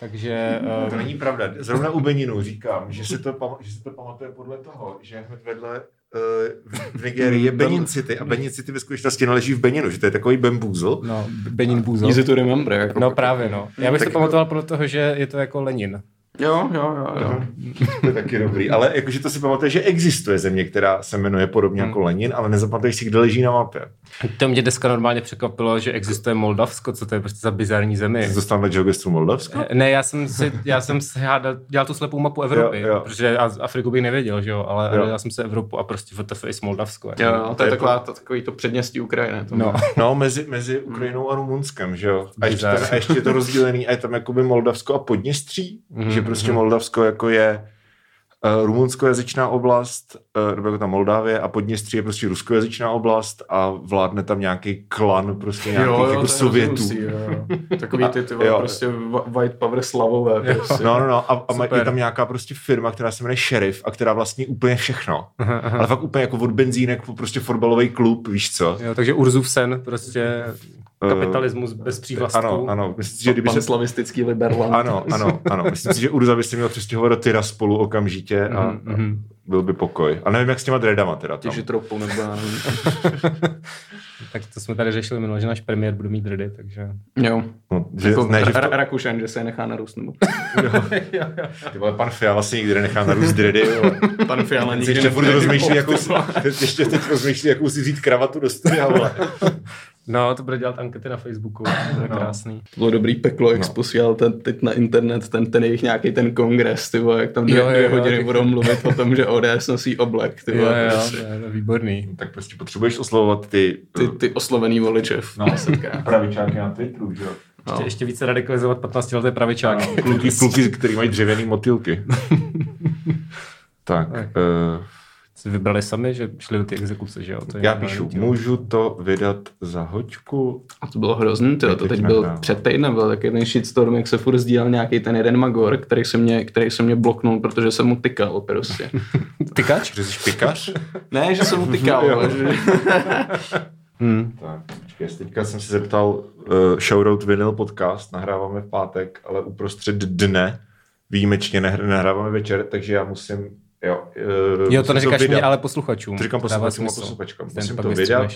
Takže... To není pravda. Zrovna u Beninu říkám, že se to, pam- že se to pamatuje podle toho, že hned vedle uh, v Nigerii je Benin City a Benin City ve skutečnosti naleží v Beninu, že to je takový bambuzl. No, Benin. Easy to remember. Jako No právě, no. Já bych Tak- to pamatoval podle toho, že je to jako Lenin. Jo, jo, jo. jo. To je taky dobrý. Ale jakože to si pamatuje, že existuje země, která se jmenuje podobně jako Lenin, ale nezapamatuješ si, kde leží na mapě. To mě dneska normálně překvapilo, že existuje Moldavsko, co to je prostě za bizarní zemi. Jsi dostal na geogestru Moldavska? Ne, já jsem si, já jsem si hádal, dělal tu slepou mapu Evropy, Jo, jo. protože Afriku bych nevěděl, že jo, ale Jo. já jsem se Evropu a prostě WTF is Moldavsko. Jako. Jo, jo, to je je taková, to, takový to předměstí Ukrajiny. To No. No, mezi, mezi Ukrajinou a Rumunskem, že jo. A ještě, a ještě je to rozdělený a je tam jakoby Moldavsko a Podněstří, Mhm, mm-hmm. že prostě Moldavsko jako je uh, rumunskojazyčná oblast, uh, nebo jako tam Moldávie a Podněstří je prostě ruskojazyčná oblast a vládne tam nějaký klan prostě nějakých jako to je Sovětů. jo, jo. Takový ty, ty Jo. prostě wh- white power slavové. Prostě. No, no, no. A, a Super. je tam nějaká prostě firma, která se jmenuje Sheriff a která vlastní úplně všechno. Aha, aha. Ale fakt úplně jako od benzínek po prostě fotbalový klub, víš co? Jo, takže Urzův sen, prostě kapitalismus bez přívlastků. Ano, ano. Myslím si, že kdyby se... slavistický liberland. Ano, ano, ano. Myslím si, že Urza by se měl přestěhovat do Tiraspolu okamžitě a, Mhm, mhm. a byl by pokoj. A nevím, jak s těma dreadama teda tam. Těži troupou nebo. Tak to jsme tady řešili minule, že náš premiér bude mít dready, takže... Jo. No, že, Jako ne, že to, Rakušan, že se je nechá narůst. Nebo. ty vole, pan Fiala si nikdy nenechá narůst dready. jo. Pan Fiala nikdy ještě furt nebude rozmýšlí, jakou, ještě teď rozmýšlí, jakou si vzít kravatu do studia, vole. No, to bude dělat ankety na Facebooku, to je No. krásný. To bylo dobrý peklo, jak no. posílal ten, teď na internet ten, ten jejich nějaký ten kongres, ty vole, jak tam dvě, Jo, jo, dvě jo, hodiny tak- budou mluvit o tom, že ODS nosí oblek, ty Jo, vole, jo, prostě. to je výborný. Tak prostě potřebuješ oslovovat ty, ty, ty oslovený voliče. no, pravičáky na Twitteru, že jo. No. Ještě, ještě více radikalizovat 15 leté pravičáky. No, kluky, kluky, který mají dřevěný motýlky. tak, Tak. uh, Si vybrali sami, že šli do ty exekuce, že jo? To je já píšu, dílo. můžu to vydat za hoďku? A to bylo hrozný, tyjo, to Teď byl před týdnem, byl taky ten shitstorm, jak se furt sdílel nějaký ten jeden magor, který se mě, který se mě bloknul, protože jsem mu tykal prostě. Tykač? Že jsi pikař? ne, že jsem mu tykal, Jo. ale že... Hmm. tak, počkej, teďka jsem se zeptal uh, Shoutout Vinyl podcast, nahráváme v pátek, ale uprostřed dne, výjimečně nahráváme večer, takže já musím, jo. Uh, Jo, to neříkáš vydat. mě, ale posluchačům. To říkám posluchačům a posluchačkám. Musím to vydat.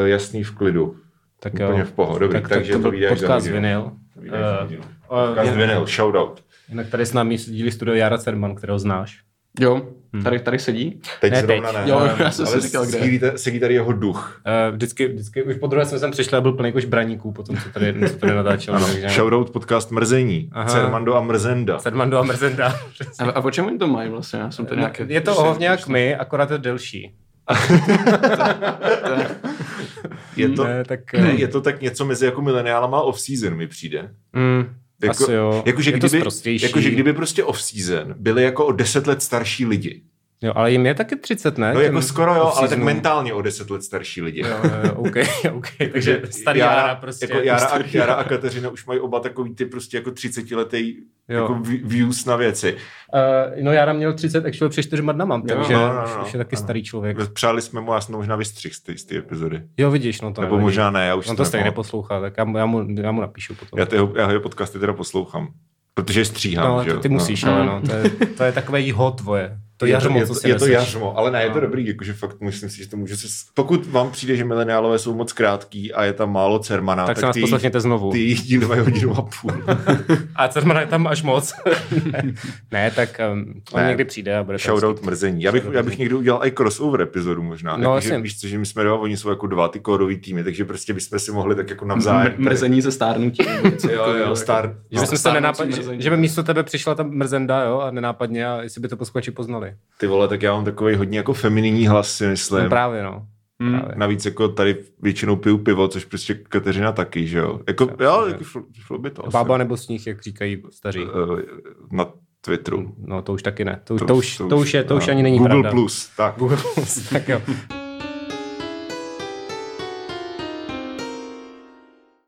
Uh, jasný v klidu. Tak Úplně jo. v pohodě, dobrý, tak, takže tak to to za podcast vinyl. To Eh, Podcast Vinyl, shoutout. Jinak tady s námi dílí studio Jara Cerman, kterého znáš. Jo, tady, tady sedí. Teď Ne, zrovna teď. ne. Jo, ale- já jsem si ale říkal, kde. sedí- Sedí tady jeho duch. Uh, vždycky, vždycky, už po druhé jsem sem přišel a byl plný jako žbraníků, potom co tady, co tady natáčel. Ano, takže... shoutout podcast Mrzení. Aha. Cermando a Mrzenda. Sedmando a Mrzenda. A, a o čem oni to mají vlastně? Já jsem to nějak... je to ohovně jak my, akorát je delší. Je to, Ne, tak, ne, eh, je to tak něco mezi jako mileniálama a off-season mi přijde. Mm, Jako, asi jo. Je to kdyby, jakože kdyby prostě off-season byli jako o deset let starší lidi. Jo, ale jim je taky 30, ne? No jako skoro jo, ale tak mentálně o deset let starší lidi. Jo, jo, OK, OK, takže starý Jara, prostě. Jako Jara, a, starý Jara a Kateřina už mají oba takový ty prostě jako 30 letý jako views na věci. Uh, no Jara měl 30 actually před čtyřma dnama, takže no, no, no, už, už je taky ano. starý člověk. Přáli jsme mu, to možná vystřih z té- z té epizody. Jo, vidíš, no to Nebo možná ne, já už On to stejně neposlouchá, tak já, mu- já, mu, já mu napíšu potom. Já, tyho, já jeho podcasty teda poslouchám. Protože stříhám, no, ale že ty musíš, no. ale no, to je, to je takové jího tvoje. To je jařmo, je co to, si je to jařmo, ale ne, je to No. dobrý, jakože fakt myslím si, že to může se... Pokud vám přijde, že mileniálové jsou moc krátký a je tam málo Cermana, Tak se nás ty, poslechněte znovu. ty díly mají hodinu a půl. A Cermana je tam až moc. ne, tak um, on Ne. někdy přijde a bude Shoutout mrzení. Já bych, já bych někdy udělal i crossover epizodu možná. No, jasně. víš co, že my jsme dva, oni jsou jako dva ty kódový týmy, takže prostě bychom si mohli tak jako navzájem. Mr- mrzení ze stárnutí. Jo, jo, jako- star, Že se nenápadně, že, by místo tebe přišla ta mrzenda, jo, a nenápadně, a jestli by to posluchači poznali. Ty vole, tak já mám takový hodně jako feminínní hlas si myslím. No právě, no. Hmm. Právě. Navíc jako tady většinou piju pivo, což prostě Kateřina taky, že jo. Jako, jo, jako šlo, šlo by to asi. Bába nebo sníh, jak říkají staří. Eh, na Twitteru. No to už taky ne. To, už, to, už, to už je, to už no. ani není Google pravda. Plus, tak. Google Plus, tak jo.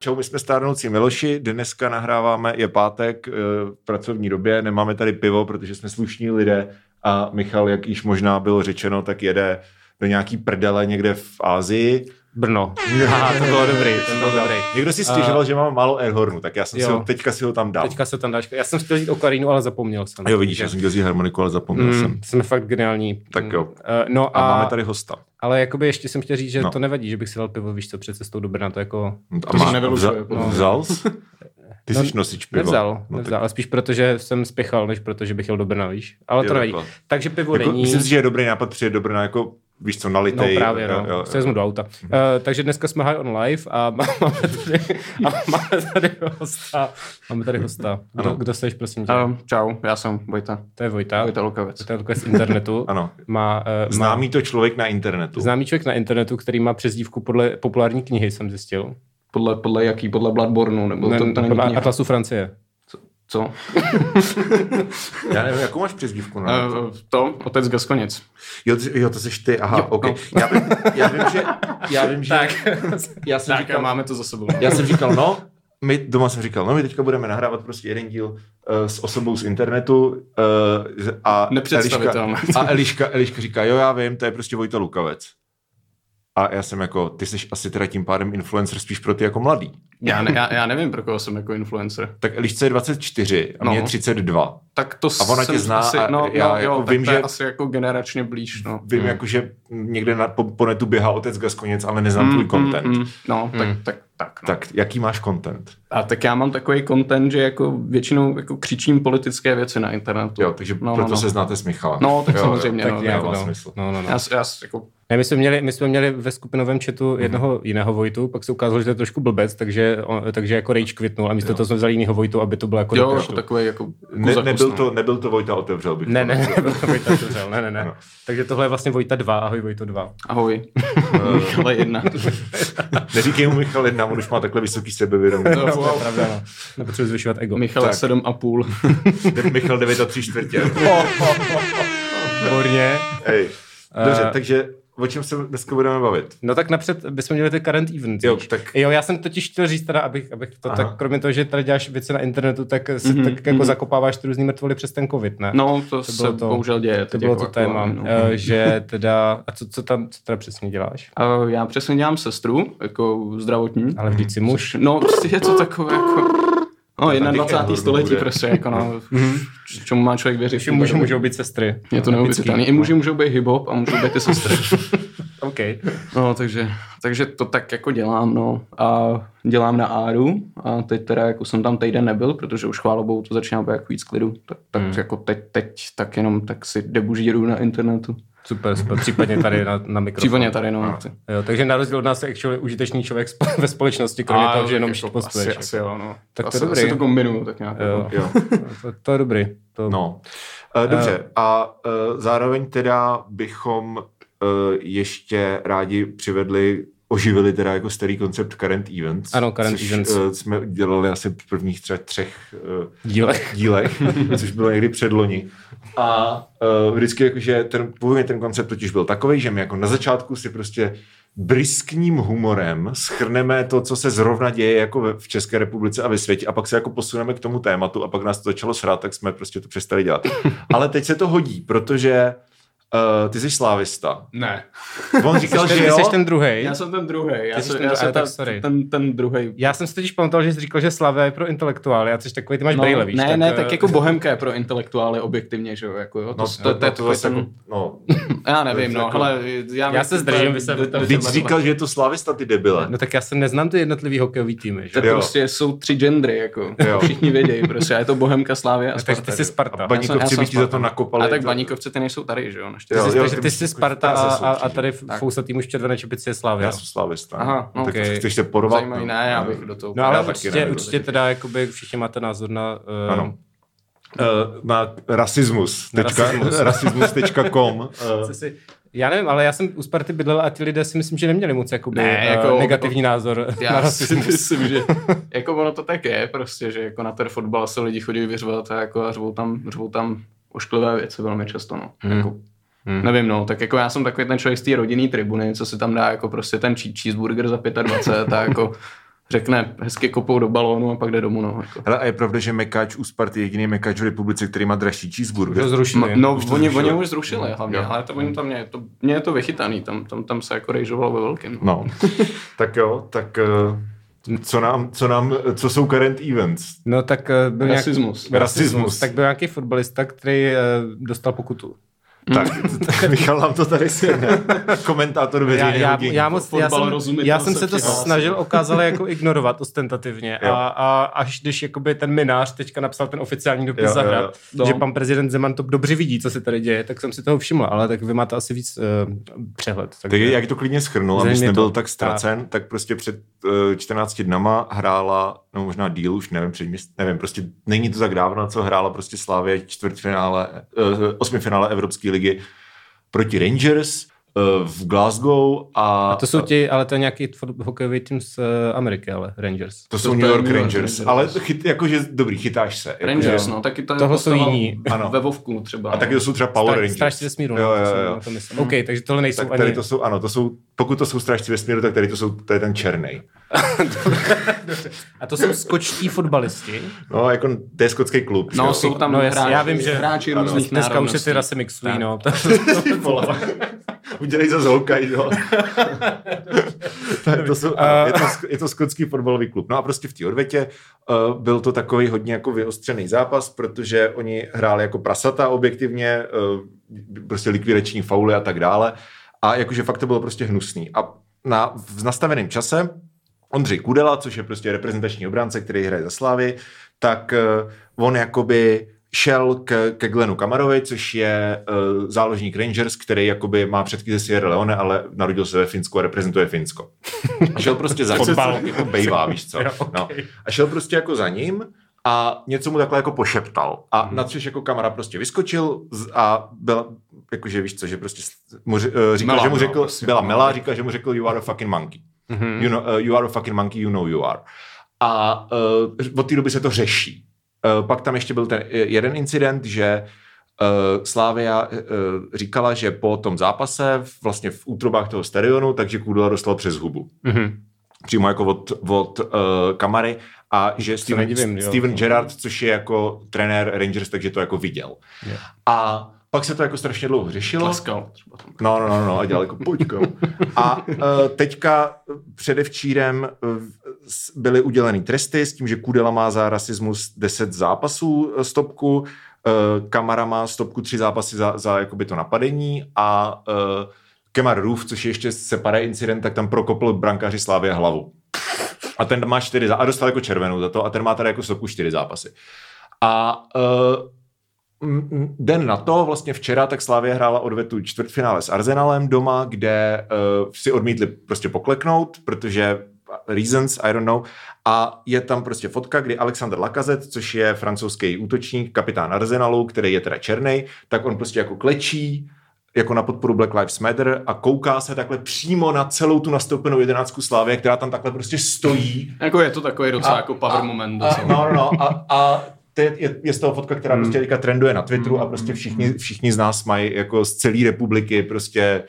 Čau, my jsme stárnoucí Miloši, dneska nahráváme, je pátek eh, v pracovní době, nemáme tady pivo, protože jsme slušní lidé a Michal, jak již možná bylo řečeno, tak jede do nějaký prdele někde v Ázii. Brno. Aha, to bylo dobrý, to bylo dobrý. Někdo si stěžoval, že mám málo airhornu, tak já jsem si Jo. ho, teďka si ho tam dal. Teďka se tam dáš. Já jsem chtěl jít okarínu, ale zapomněl jsem. Jo, vidíš, já jsem chtěl vzít harmoniku, ale zapomněl jsem. Mm, jsme fakt geniální. Tak jo. Uh, no A, a, máme tady hosta. ale jakoby ještě jsem chtěl říct, že No. to nevadí, že bych si dal pivo, víš co, před cestou do Brna, to jako A To má, si nevylučuje, vza, podle mě. vzal? Ty No, jsi nosič piva. nevzal, No, nevzal, ale spíš protože jsem spěchal, než protože bych jel do Brna, víš. Ale Jo, to nevadí. Takže pivo Jako, není. myslím si, že je dobrý nápad přijet do Brna jako, víš co, No nalitej. právě, jo, no. jo, jo. Vezmu do auta. Uh, takže dneska jsme high on live a má- máme tady, a máme tady hosta. Máme tady hosta. Kdo, Ano. kdo seš, prosím tě? Uh, čau, já jsem Vojta. To je Vojta. Vojta Lukavec. To je takový z internetu. Ano. Má, uh, Známý to člověk na internetu. Má, známý člověk na internetu, který má přezdívku podle populární knihy, jsem zjistil. Podle, podle jaký? Podle Bloodborneu? Nebo Ne, to, to není podle kniha? Atlasu Francie. Co? Já nevím, jakou máš přezdívku Uh, to, otec Gaskonic. Jo, jo, to jsi ty, aha, Jo, OK. no. Já, vím, já vím, že... Já vím, že... Tak. já jsem Tak, říkal, máme to za sebou. já jsem říkal, no, my doma jsem říkal, no my teďka budeme nahrávat prostě jeden díl uh, s osobou z internetu uh, a. Eliška, a Eliška, Eliška říká, jo já vím, to je prostě Vojta Lukavec. A já jsem jako, ty jsi asi teda tím pádem influencer spíš pro ty jako mladý. Já, ne, já, já nevím, pro koho jsem jako influencer. Tak Elišce je 24 a No. mě je 32. Tak to A ona tě zná asi, a no, já no, jako jo, vím, že- asi jako generačně blíž, no. Vím, jako, že někde na, po, po netu běhá otec Gaskoněc, ale neznám tvůj content. Mm, mm, no, tak, tak, tak, no. tak jaký máš content? A tak já mám takový content, že jako většinou jako křičím politické věci na internetu. Jo, takže no, proto no, no. se no. znáte s Michalem. No, tak jo, samozřejmě. Tak no, nějak jako no. No. no, no, no. Já, já, jako... ne, my, jsme měli, my jsme měli ve skupinovém chatu mm-hmm. jednoho jiného Vojtu, pak se ukázalo, že to je trošku blbec, takže, on, takže jako rage kvitnul a místo toho jsme vzali jiného Vojtu, aby to bylo jako... Jo, jako takový jako... Ne, nebyl, to, nebyl to Vojta otevřel bych. Ne, ne, nebyl to Vojta otevřel, ne, ne, ne. Takže tohle je vlastně Vojta 2, ahoj Vojto 2. Ahoj. Eh, Michal 1. Neříkej mu Michal 1, kámo, když má takhle vysoký sebevědomí. No, to je no, pravda, no. Nepotřebuje zvyšovat ego. Michal tak. 7 a půl. Michal 9 a 3 čtvrtě. Výborně. Hej. Dobře, eh, takže o čem se dneska budeme bavit? No tak napřed bychom měli ty current events. Jo, tak- jo, já jsem totiž chtěl říct teda, abych, abych to Aha. tak, kromě toho, že tady děláš věci na internetu, tak, si, Mhm, tak jako mhm. zakopáváš ty různý mrtvoly přes ten covid, ne? No, to, To se to. bohužel děje. to bylo jako to téma, aktuálně, no. že teda, a co, co tam, co teda přesně děláš? A já přesně dělám sestru, jako zdravotní. Ale vždyť si muž. No, prostě je to takové jako... No, taky 21. Elhorn století prostě, jako no, čemu má člověk věřit. Všichni muži můžou být sestry. Je to neuvěřitelné. I muži můžou být hip-hop a můžou být i sestry. OK. No, takže, takže to tak jako dělám, no. A dělám na Áru a teď teda jako jsem tam týden nebyl, protože už chválobou to začíná být jako víc klidu. Tak, tak Hmm. jako teď, teď tak jenom tak si debužíru na internetu. Super, super. Případně tady na, na mikrofon. Případně tady, no. Jo, takže na rozdíl od nás je actually užitečný člověk spo- ve společnosti, kromě A, toho, že jenom jako, shitpostuješ. asi, asi, jo, no. Tak to asi, je dobrý. asi to kombinuju tak nějak. Jo. Jako. Jo. To, to je dobrý. To, No. Uh, dobře, a uh, zároveň teda bychom uh, ještě rádi přivedli oživili teda jako starý koncept current events. Ano, current což, events. Uh, jsme dělali asi v prvních třeba třech uh, Dílech. dílech, což bylo někdy předloni. A uh, vždycky jakože ten, původně ten koncept totiž byl takový, že my jako na začátku si prostě briskním humorem schrneme to, co se zrovna děje jako v České republice a ve světě a pak se jako posuneme k tomu tématu a pak nás to začalo srát, tak jsme prostě to přestali dělat. Ale teď se to hodí, protože uh, ty jsi slávista. Ne. On říkal, Jsi že ten, jo. jsi ten druhý. Já jsem ten druhý. Já, Ty jsi jsem, ten já druhý, jsem tak ta, sorry. ten, ten druhý. Já jsem si totiž pamatoval, že jsi říkal, že Slavia je pro intelektuály, a což takový, ty máš no, brýle, víš. ne, tak, ne, eh, tak jako bohemka je pro intelektuály objektivně, že jo, jako jo. To, No, to, to, to, je to, ten, jako, no, já nevím, no, jako- ale já, Já se zdržím, vy Vždyť říkal, že je to slávista, ty debile. No tak já se neznám ty jednotlivý hokejový týmy, že? to Jo. prostě jsou tři gendry, jako. Všichni vědějí, prostě. A je to Bohemka, Slávě a Takže Sparta. ty jsi že jo. Sparta. Já já baníkovci by ti za to nakopali. A tak baníkovci ty nejsou tady, že jo, Jo, naštěstí. Takže, jo, ty ty jsi Sparta a, a, a tady fousa týmu z červené čepice je Slavia. Já jsem slávista. Aha, no, tak okej. chceš se porovat? Zajímavý, ne, já bych do toho. No ale určitě, určitě teda jakoby všichni máte názor na... Uh, Ano. Uh, na rasismus. Na Tečka, rasismus. rasismus.com. Uh, Co si, já nevím, ale já jsem u Sparty bydlel a ti lidé si myslím, že neměli moc jakoby, Ne, jako- jako, negativní názor na Já si rasismus. myslím, že jako ono to tak je prostě, že jako na ten fotbal se lidi chodí vyřvat a jako a řvou tam, řvou tam ošklivé věci velmi často, no. Hmm. Jako, Hmm. Nevím, no, tak jako já jsem takový ten člověk z té rodinný tribuny, co si tam dá jako prostě ten che- cheeseburger za 25 a jako řekne hezky kopou do balónu a pak jde domů. No, jako. Hele, a je pravda, že Mekač u Sparty je jediný Mekač v republice, který má dražší cheeseburger. To zrušili. No, Už to oni, zrušili. oni už zrušili hlavně, Jo. ale to, oni tam mě, to, mě je to vychytaný, tam, tam, tam se jako rejžovalo ve velkém. No, tak jo, tak eh, co nám, co nám, co jsou current events? No tak eh, byl Rasismus. Nějaký, Rasismus. Tak byl nějaký fotbalista, který eh, dostal pokutu. Tak, tak Michal nám to tady svědne. Komentátor Já, veřejného já, já, moc, já, Fotbal jsem, já jsem se se to přihlásil. snažil okázale jako ignorovat ostentativně Jo. a, a až když jakoby ten minář teďka napsal ten oficiální dopis Jo, jo, za jo. hrad, No. že pan prezident Zeman to dobře vidí, co se tady děje, tak jsem si toho všiml, ale tak vy máte asi víc uh, přehled. Tak jak to klidně schrnul, abys nebyl to. tak ztracen, tak prostě před uh, 14 dnama hrála, no možná díl už, nevím, před měst, nevím, prostě není to tak dávno, co hrála prostě Slávě čtvrtfinále, uh, osmifinále Evropské ligy proti Rangers uh, v Glasgow a, A to jsou ti, ale to je nějaký hokejový tým z uh, Ameriky, ale Rangers. to jsou to New York New York Rangers, Rangers. ale chyt, jakože dobrý, chytáš se. Jako, Rangers, že- no, taky to je Toho jsou postava jiní. Ano. Ve Vovku třeba. A taky to jsou třeba Power Stráž- Rangers. Strážci vesmíru. Jo, no, jo, to jo. to myslel. OK, takže tohle nejsou Tak ani... tady to jsou, ano, to jsou, pokud to jsou strážci vesmíru, tak tady to jsou, to je ten černý. A to jsou skočtí fotbalisti. No, jako, to je skotský klub. No, že jo? jsou tam No, hráči, já vím, že- hráči ano, různých Dneska už se ty rasy mixují, Tak. no. Udělej za hokej, jo. tak to jsou, je, to, je to skotský fotbalový klub. No a prostě v té odvětě uh, byl to takový hodně jako vyostřený zápas, protože oni hráli jako prasata objektivně, uh, prostě likvidační fauly a tak dále. A jakože fakt to bylo prostě hnusný. A na, v nastaveném čase Ondřej Kudela, což je prostě reprezentační obránce, který hraje za Slávy, tak uh, on jakoby šel k, ke Glenu Kamarovi, což je uh, záložník Rangers, který jakoby má předky ze Sierra Leone, ale narodil se ve Finsku a reprezentuje Finsko. A šel prostě za Fotbal. jako bejvá, víš co. No. A šel prostě jako za ním a něco mu takhle jako pošeptal. A hmm. na což jako kamera prostě vyskočil a byl, jakože víš co, že prostě mu, eh, říkal, Mela, že mu no, řekl, prostě. byla Mela, říkal, že mu řekl you are a fucking monkey. Mhm. You, know, uh, you are a fucking monkey, you know you are. A uh, od té doby se to řeší. Uh, pak tam ještě byl ten eh, jeden incident, že uh, Slávia uh, říkala, že po tom zápase vlastně v útrobách toho stadionu, takže Kudela dostal přes hubu. Mhm. Přímo jako od, od uh, kamary a že Steven, nedivím, jo. Steven Gerrard, což je jako trenér Rangers, takže to jako viděl. Jo. A pak se to jako strašně dlouho řešilo. Tleskal. Třeba tam. No, no, no, no, a dělal jako pojďko. A uh, teďka předevčírem s- byly uděleny tresty s tím, že Kudela má za rasismus 10 zápasů eh, stopku, uh, Kamara má stopku 3 zápasy za, za jakoby to napadení a uh, Kemar Roof, což je ještě separé incident, tak tam prokopl brankáři Slávě hlavu. A ten má čtyři a dostal jako červenou za to a ten má tady jako stopku čtyři zápasy. A uh, Den na to, vlastně včera, tak Slávě hrála odvetu čtvrtfinále s Arsenalem doma, kde uh, si odmítli prostě pokleknout, protože reasons, I don't know. A je tam prostě fotka, kdy Alexander Lacazette, což je francouzský útočník, kapitán Arsenalu, který je teda černý, tak on prostě jako klečí, jako na podporu Black Lives Matter a kouká se takhle přímo na celou tu nastoupenou jedenáctku Slávě, která tam takhle prostě stojí Jako je to takový docela A- jako power a- moment. a, no, no, no. A, a to je, je, je z toho fotka, která Hmm. prostě teďka trenduje na Twitteru a prostě všichni, všichni z nás mají jako z celé republiky prostě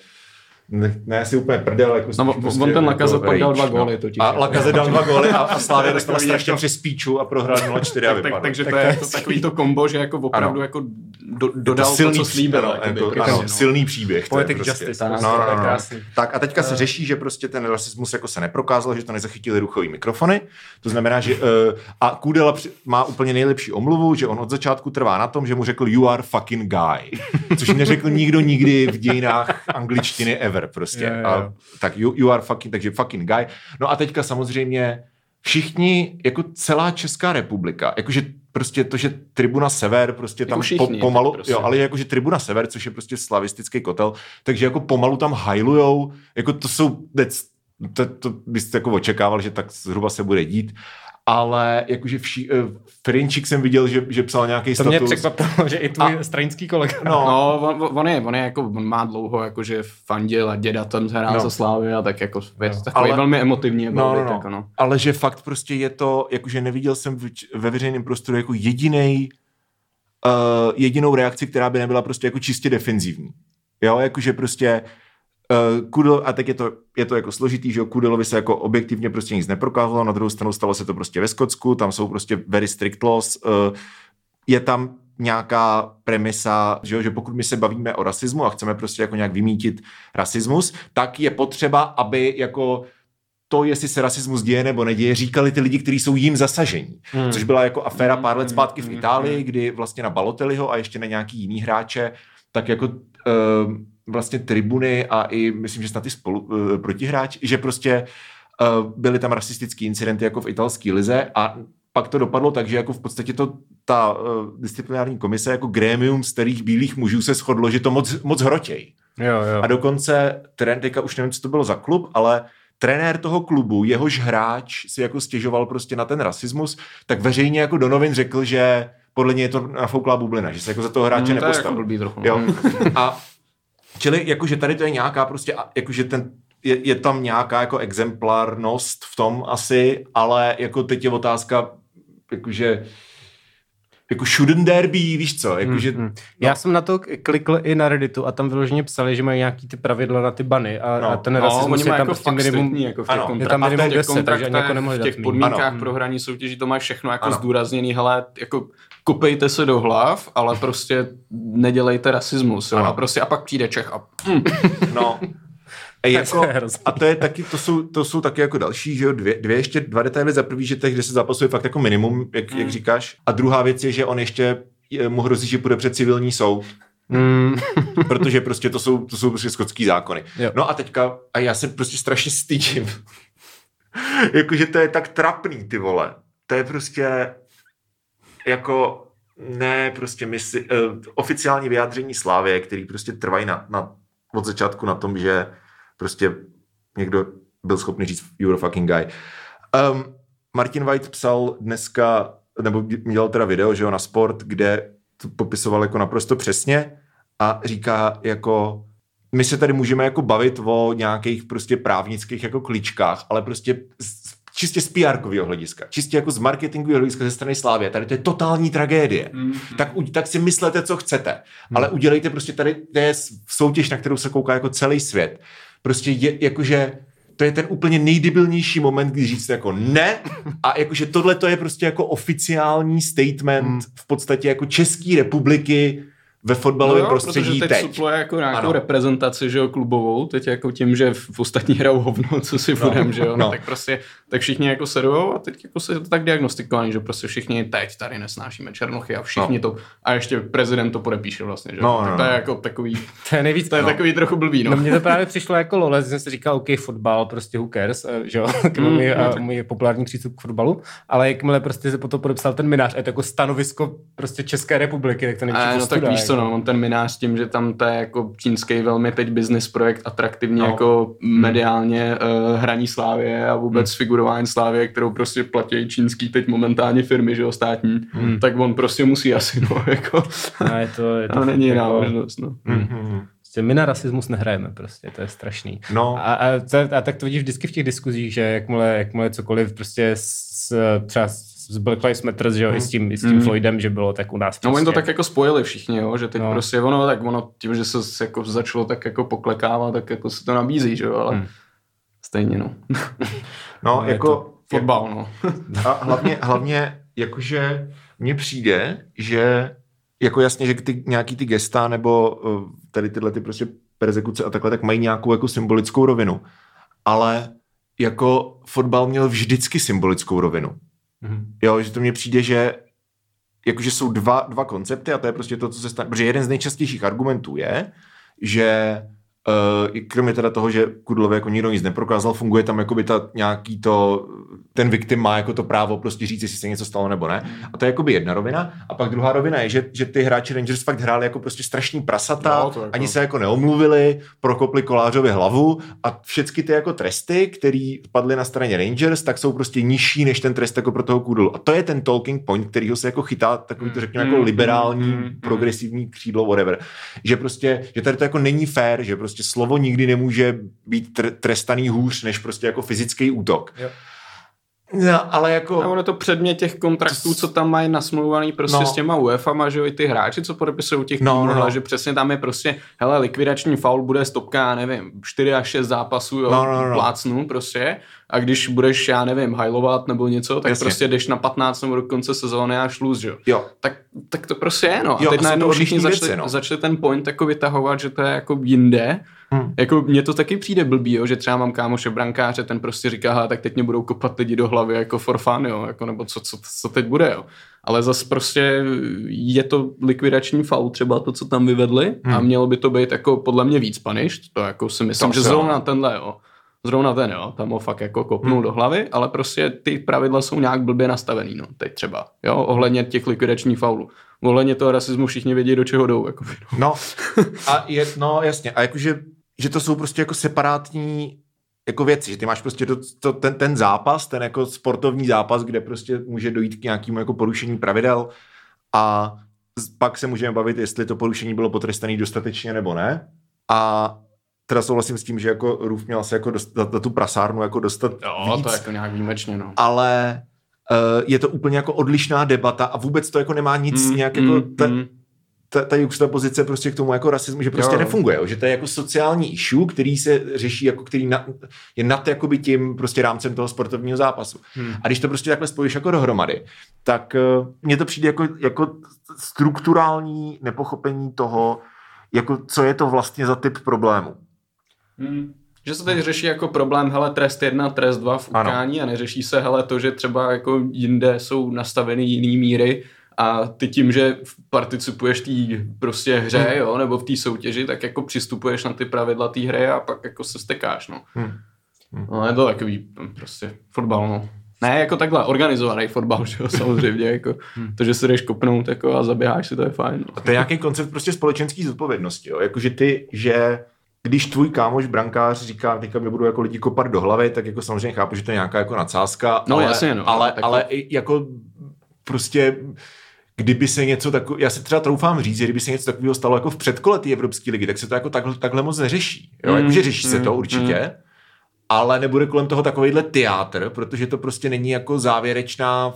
ne, ne asi úplně prdel, jako No, spíš on prostě ten Lacazette pak dal dva góly totiž. A jako. Lacazette dal dva góly a, a Slávě dostala strašně jako- přes píču a prohrál 0-4 a tak, tak, vypadl. takže Tak to to je to takový to kombo, že jako opravdu Ano. jako do, dodal to, silný co slíbil. jako, prostě, ano, no. silný příběh. to je Poetic prostě. justice, tak, prostě, No, no, no, no. krásný. Tak a teďka se řeší, že prostě ten rasismus jako se neprokázal, že to nezachytili ruchový mikrofony. To znamená, že uh, a Kudela při- má úplně nejlepší omluvu, že on od začátku trvá na tom, že mu řekl you are fucking guy. Což neřekl nikdo nikdy v dějinách angličtiny ever prostě. Jo, jo, jo. A, tak you, you are fucking, takže fucking guy. No a teďka samozřejmě všichni, jako celá Česká republika, jakože prostě to, že Tribuna Sever prostě tam Jako všichni, po, pomalu, prostě. jo, ale jakože Tribuna Sever, což je prostě slavistický kotel, takže jako pomalu tam hajlujou, jako to jsou, to, to byste jako očekával, že tak zhruba se bude dít, ale jakože vší, uh, Ferinčík jsem viděl, že, že psal nějaký To status. mě překvapilo, že i tvůj A- stranický kolega. No, No, on, on, je, on je jako, on má dlouho jakože fandil a děda tam hrál No. za Slávy a tak jako je No. takový Ale- velmi emotivní. No, No, no. Jako, no. ale že fakt prostě je to, jakože neviděl jsem v, ve veřejném prostoru jako jedinej, uh, jedinou reakci, která by nebyla prostě jako čistě defenzivní. Jo, jakože prostě Uh, Kudel, a teď je to, je to jako složitý, že Kudelovi se jako objektivně prostě nic neprokázalo, na druhou stranu stalo se to prostě ve Skotsku, tam jsou prostě very strict laws, uh, je tam nějaká premisa, že, že pokud my se bavíme o rasismu a chceme prostě jako nějak vymítit rasismus, tak je potřeba, aby jako to, jestli se rasismus děje nebo neděje, říkali ty lidi, kteří jsou jím zasažení. Hmm. Což byla jako aféra pár let zpátky v hmm. Itálii, kdy vlastně na Balotelliho a ještě na nějaký jiný hráče, tak jako uh, vlastně tribuny a i myslím, že snad i spolu, uh, protihráč, že prostě uh, byly tam rasistické incidenty jako v italské lize a pak to dopadlo tak, že jako v podstatě to ta uh, disciplinární komise jako grémium starých bílých mužů se shodlo, že to moc, moc hrotěj. Jo, jo. A dokonce trend, teďka už nevím, co to bylo za klub, ale trenér toho klubu, jehož hráč si jako stěžoval prostě na ten rasismus, tak veřejně jako do novin řekl, že podle něj je to nafouklá bublina, že se jako za toho hráče Mm, to je nepostavil. jako blbý trochu. Jo. A čili jakože tady to je nějaká prostě, jakože ten, je, je tam nějaká jako exemplárnost v tom asi, ale jako teď je otázka, jakože jako shouldn't there be, víš co, jakože Hmm, hmm. Já jsem na to klikl i na Redditu a tam vyloženě psali, že mají nějaký ty pravidla na ty bany a, No. a ten No, rasismus je tam jako prostě fakt minimum. jako v těch Ano. Je tam minimum těch 10, takže ani jako nemohli v těch podmínkách Ano. pro hraní soutěží to máš všechno jako Ano. zdůrazněný, hele, jako kopejte se do hlav, ale prostě nedělejte rasismus, jo, a prostě a pak přijde Čech a No. A, jako, To je hrozný. a to je taky, to jsou, to jsou taky jako další, že jo, dvě, dvě ještě dva detaily. Za prvý, že těch 10 zápasů je fakt jako minimum, jak, Hmm. jak říkáš. A druhá věc je, že on ještě je, mu hrozí, že půjde před civilní soud, Mm, protože prostě to jsou, to jsou prostě skotský zákony. Jo. No a teďka, a já se prostě strašně stydím. Jakože to je tak trapný, ty vole. To je prostě jako ne, prostě misi, uh, oficiální vyjádření Slávě, který prostě trvají na, na, od začátku na tom, že prostě někdo byl schopný říct you're a fucking guy. Um, Martin White psal dneska, nebo dělal teda video, že jo, na sport, kde to popisoval jako naprosto přesně a říká jako my se tady můžeme jako bavit o nějakých prostě právnických jako kličkách, ale prostě čistě z pr hlediska, čistě jako z marketingového hlediska ze strany Slávě, tady to je totální tragédie. Mm. Tak, tak si myslete, co chcete, mm. ale udělejte prostě tady, to je soutěž, na kterou se kouká jako celý svět. Prostě je, jakože to je ten úplně nejdebilnější moment, kdy říct jako ne a jakože tohle to je prostě jako oficiální statement Hmm. v podstatě jako České republiky ve fotbalovém No jo, prostředí protože teď, teď. supluje jako nějakou Ano. reprezentaci, že jo, klubovou, teď jako tím, že v ostatní hrajou hovno, co si No, budem, že jo, no. no. no. tak prostě, tak všichni jako serujou a teď jako se to tak diagnostikovaný, že prostě všichni teď tady nesnášíme černochy a všichni No. to, a ještě prezident to podepíše vlastně, že No, tak no, to je no. jako takový, to je nejvíc. to je no. takový trochu blbý, no. No mně to právě přišlo jako lole, že jsem si říkal, OK, fotbal, prostě who cares, eh, že jo, Mm, můj, no a tak. můj populární přístup k fotbalu, ale jakmile prostě se potom podepsal ten minář, a je to jako stanovisko prostě České republiky, tak to není A, no tak víš co, jako. no, on ten minář tím, že tam to je jako čínský velmi teď business projekt, atraktivně No. no. jako mediálně uh, hraní Slávě a vůbec Hmm. hmm. Figurování Slávě, kterou prostě platí čínský teď momentálně firmy, že jo, státní, hmm. tak on prostě musí asi, no, jako, No, je to, je to to není jiná jako, možnost, no. Mm-hmm. prostě my na rasismus nehrajeme prostě, to je strašný. No, A, a, to, a tak to vidíš vždycky v těch diskuzích, že jakmile, jakmile cokoliv prostě s, třeba s Black Lives Matter, že jo, i s tím, i s tím Mm. Floydem, že bylo, tak u nás No oni to prostě- tak jako spojili všichni, jo, že teď No. prostě ono, tak ono tím, že se jako začalo tak jako poklekávat, tak jako se to nabízí, že jo, ale Hmm. hmm. stejně, no. no je jako... Fotbal, no. A hlavně, hlavně jakože mně přijde, že jako jasně, že ty nějaký ty gesta nebo uh, tady tyhle ty prostě persekuce a takhle, tak mají nějakou jako symbolickou rovinu. Ale jako fotbal měl vždycky symbolickou rovinu. Mhm. Jo, že to mně přijde, že jakože jsou dva, dva koncepty a to je prostě to, co se stane. Protože jeden z nejčastějších argumentů je, že uh, kromě teda toho, že Kudlovi jako nikdo nic neprokázal, funguje tam jakoby ta nějaký to, ten victim má jako to právo prostě říct, jestli se něco stalo nebo ne. A to je jakoby jedna rovina. A pak druhá rovina je, že, že ty hráči Rangers fakt hráli jako prostě strašní prasata, No, jako- ani se jako neomluvili, prokopli kolářovi hlavu a všechny ty jako tresty, které padly na straně Rangers, tak jsou prostě nižší než ten trest jako pro toho Kudlu. A to je ten talking point, kterýho se jako chytá takový to řekněme jako Mm, liberální, mm, mm. progresivní křídlo, whatever. Že prostě, že tady to jako není fair, že prostě slovo nikdy nemůže být tr- trestaný hůř než prostě jako fyzický útok. Jo. No, ale jako... A ono to předmět těch kontraktů, co tam mají nasmluvaný prostě No. no. s těma UEFA, že jo, i ty hráči, co podepisují těch No, týmů, no, no. že přesně tam je prostě, hele, likvidační faul bude stopka, nevím, 4 až 6 zápasů, jo, No, no, no. plácnu prostě, a když budeš, já nevím, hajlovat nebo něco, tak Jasně. Prostě jdeš na 15 nebo do konce sezóny a šluz, že jo. Jo. Tak, tak to prostě je, no. A Jo, teď najednou všichni začali, věci, no. začali ten point jako vytahovat, že to je jako jinde. Hmm. Jako mně to taky přijde blbý, jo, že třeba mám kámoše brankáře, ten prostě říká, "Hele, tak teď mě budou kopat lidi do hlavy jako for fun, jo, jako, nebo co, co, co teď bude, jo. Ale zas prostě je to likvidační faul třeba to, co tam vyvedli hmm. a mělo by to být jako podle mě víc punished, to jako si myslím, To že zrovna. Tenhle, jo. Zrovna ten, jo, tam ho fakt jako kopnul hmm. do hlavy, ale prostě ty pravidla jsou nějak blbě nastavený, no, teď třeba, jo, ohledně těch likvidačních faulů. Ohledně toho rasismu všichni vědí, do čeho jdou, jako. No, a je, no jasně, a jakože, že to jsou prostě jako separátní jako věci, že ty máš prostě to, to, ten, ten zápas, ten jako sportovní zápas, kde prostě může dojít k nějakému jako porušení pravidel a pak se můžeme bavit, jestli to porušení bylo potrestané dostatečně nebo ne. A teda souhlasím s tím, že jako Růf měl se jako dostat, za tu prasárnu jako dostat Jo, víc, to jako nějak výjimečně, no. ale uh, je to úplně jako odlišná debata a vůbec to jako nemá nic mm, nějak jako ta, ta, ta juxtapozice prostě k tomu jako rasismu, že prostě Jo. nefunguje, jo, že to je jako sociální issue, který se řeší, jako který na, je nad jakoby tím prostě rámcem toho sportovního zápasu. Hmm. A když to prostě takhle spojíš jako dohromady, tak uh, mně to přijde jako, jako strukturální nepochopení toho, jako co je to vlastně za typ problému. Hmm. Že se teď řeší jako problém, hele, trest jedna, trest dva v Ano. utkání a neřeší se, hele, to, že třeba jako jinde jsou nastaveny jiný míry a ty tím, že participuješ v té prostě hře, Hmm. jo, nebo v té soutěži, tak jako přistupuješ na ty pravidla té hry a pak jako se stekáš, no. Hmm. No, je to takový hm, prostě fotbal, no. Ne, jako takhle, organizovaný fotbal, že jo, samozřejmě, jako to, že se jdeš kopnout jako a zaběháš si, to je fajn. No. A to je nějaký koncept prostě společenské zodpovědnosti. Jo? Jakože ty, že když tvůj kámoš brankář říká, teďka mě budou jako lidi kopat do hlavy, tak jako samozřejmě chápu, že to je nějaká jako nadsázka, No, ale, jasně, no, ale, tak- ale i jako prostě kdyby se něco takového, já si třeba troufám říct, že kdyby se něco takového stalo jako v předkole té Evropské ligy, tak se to jako takhle, takhle moc neřeší. Jo? Mm, Jakože řeší se mm, to určitě, ale nebude kolem toho takovýhle teátr, protože to prostě není jako závěrečná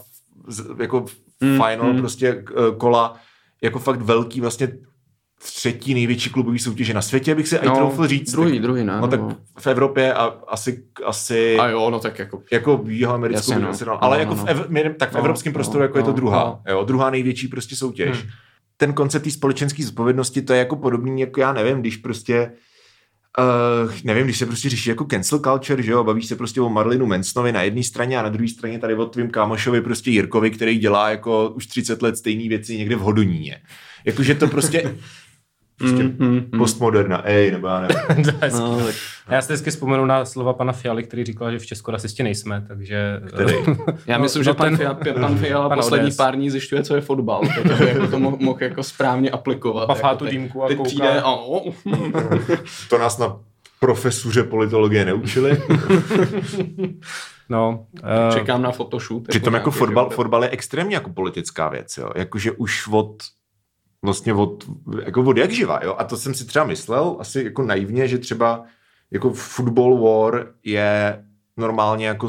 jako Mm, final mm. prostě eh, kola jako fakt velký vlastně třetí největší klubový soutěže na světě, bych si no, i troufl říct. druhý, tak, druhý, ne? No tak v Evropě a asi, asi A jo, no tak jako jako v jihoamerickou, Jasně, no. No, ale no, jako no. v, ev, my- tak v No, evropském no, prostoru jako je to no, druhá, no. jo, druhá největší prostě soutěž. Hmm. Ten koncept té společenské zodpovědnosti, to je jako podobný, jako já nevím, když prostě Uh, nevím, když se prostě řeší jako cancel culture, že jo, bavíš se prostě o Marlinu Mansonovi na jedné straně a na druhé straně tady o tvým kámošovi prostě Jirkovi, který dělá jako už 30 let stejné věci někde v Hodoníně. Jakože to prostě, prostě Mm, mm, mm. postmoderna, ej, nebo já nevím. No, tak, Já si vždycky vzpomenu na slova pana Fialy, který říkal, že v Česku rasisti nejsme, takže... Který? já myslím, No, že no pan, ten- Fiala, pan Fiala pan poslední ODS. pár dní zjišťuje, co je fotbal. To, jako to mohl, mohl jako správně aplikovat. Pafá jako tu dýmku a teď kouká. přijde a. To nás na profesuře politologie neučili. No, uh, čekám na photoshoot. Přitom jako nějaký, fotbal, fotbal je extrémně jako politická věc, jo. Jakože už od vlastně od, jako od jak živa, jo. A to jsem si třeba myslel, asi jako naivně, že třeba jako football war je normálně jako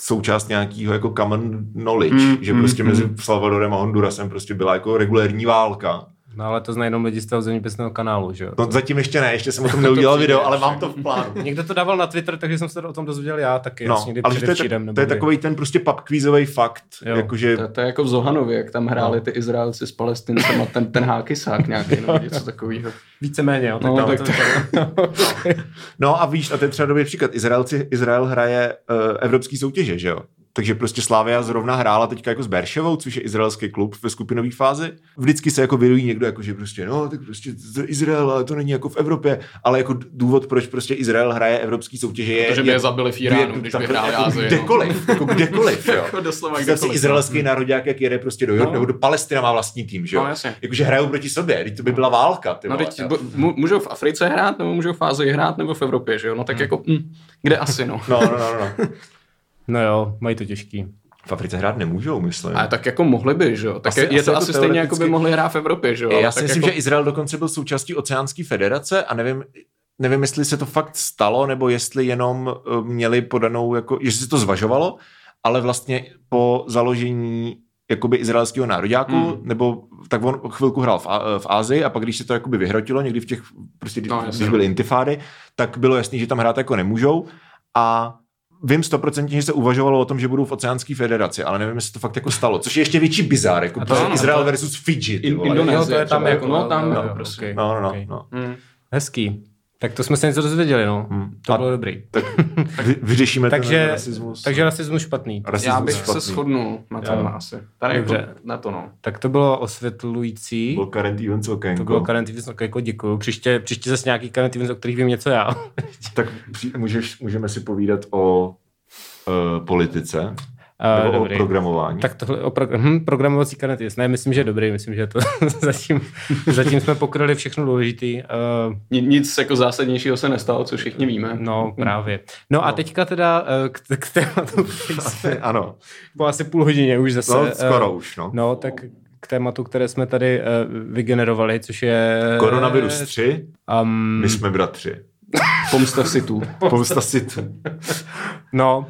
součást nějakého jako common knowledge, Mm, že prostě mm. mezi Salvadorem a Hondurasem prostě byla jako regulérní válka. No ale to znají jenom lidi z toho zeměpisného kanálu, že jo. No zatím ještě ne, ještě jsem o tom neudělal přijde video, ještě. ale mám to v plánu. Někdo to dával na Twitter, takže jsem se o tom dozvěděl já taky. No, někdy ale to je, tak, to je takový ten prostě pub quizový fakt, Jo. jakože To, to, je jako v Zohanově, jak tam hráli No. ty Izraelci s Palestincem a ten, ten hákysák nějaký, nebo něco takového. Víceméně, jo. No, tam tak to to- vypadá. No a víš, a to je třeba dobrý příklad. Izraelci, Izrael hraje uh, evropský soutěže, že jo? Takže prostě Slávia zrovna hrála teďka jako s Berševou, což je izraelský klub ve skupinové fázi. Vždycky se jako vyrují někdo, jako že prostě, no, tak prostě to je Izrael, ale to není jako v Evropě. Ale jako důvod, proč prostě Izrael hraje evropský soutěže, je... Protože by je zabili v Iránu, když tak- vyhráli jako Asii, no. Kdekoliv, jako kdekoliv, jo. Jako doslova kdekoliv, izraelský národák, jak jede prostě do Jordánu, No. nebo do Palestina má vlastní tým, že jo? No, jasně. Jakože hrajou proti sobě, teď to by byla válka, ty No teď mu- můžou v Africe hrát, nebo můžou v Ázii hrát, nebo v Evropě, že jo? No tak Hmm. jako, hm, kde asi, no. No, no, no, no. No jo, mají to těžký. V Africe hrát nemůžou, myslím. Ale tak jako mohli by, že jo? Tak Asi- je, je asi to jako asi stejně, jako by teoreticky- mohli hrát v Evropě, že jo? Já si tak myslím, jako... že Izrael dokonce byl součástí Oceánské federace a nevím, nevím, jestli se to fakt stalo, nebo jestli jenom eh, měli podanou, jako, jestli se to zvažovalo, ale vlastně po založení jakoby izraelského nároďáku, Hmm. mm. nebo tak on chvilku hrál v, v Ázii a pak když se to jakoby vyhrotilo, někdy v těch, prostě No, jasně. když byly intifády, tak bylo jasný, že tam hrát jako nemůžou a vím stoprocentně, že se uvažovalo o tom, že budou v Oceánské federaci, ale nevím, jestli to fakt jako stalo, což je ještě větší bizár, jako to Izrael to- versus Fidži. Indonésie. To je tam jako, jako, no, tam, jo, jo, jo, prostě. okay, No, no, no, okay. no. Hmm. Hezký. Tak to jsme se něco dozvěděli, no. Hmm. To A- bylo dobrý. Tak vy, vyřešíme ten Takže, rasismus. takže rasismus špatný. rasismus Já bych špatný. se shodnul na tom asi. Tady jako Dobře. na to no. Tak to bylo osvětlující. Byl current events okénko. To bylo current events, ok, jako děkuju. Příště, příště zase nějaký current events, o kterých vím něco já. Tak můžeš, můžeme si povídat o uh, politice, Uh, nebo dobrý. o programování. Tak tohle o pro, hm, programovací events. Ne, myslím, že je dobrý. Myslím, že to zatím, zatím jsme pokryli všechno důležitý. Uh, Ni- Nic jako zásadnějšího se nestalo, co všichni víme. no, právě. No a teďka teda uh, k, k tématu, jsme ano, po asi půl hodině už zase. no, eh, skoro už, no. No, tak k tématu, které jsme tady uh, vygenerovali, což je... Koronavirus 3, Um, my jsme bratři. Pomsta si tu. Pomsta si tu. No,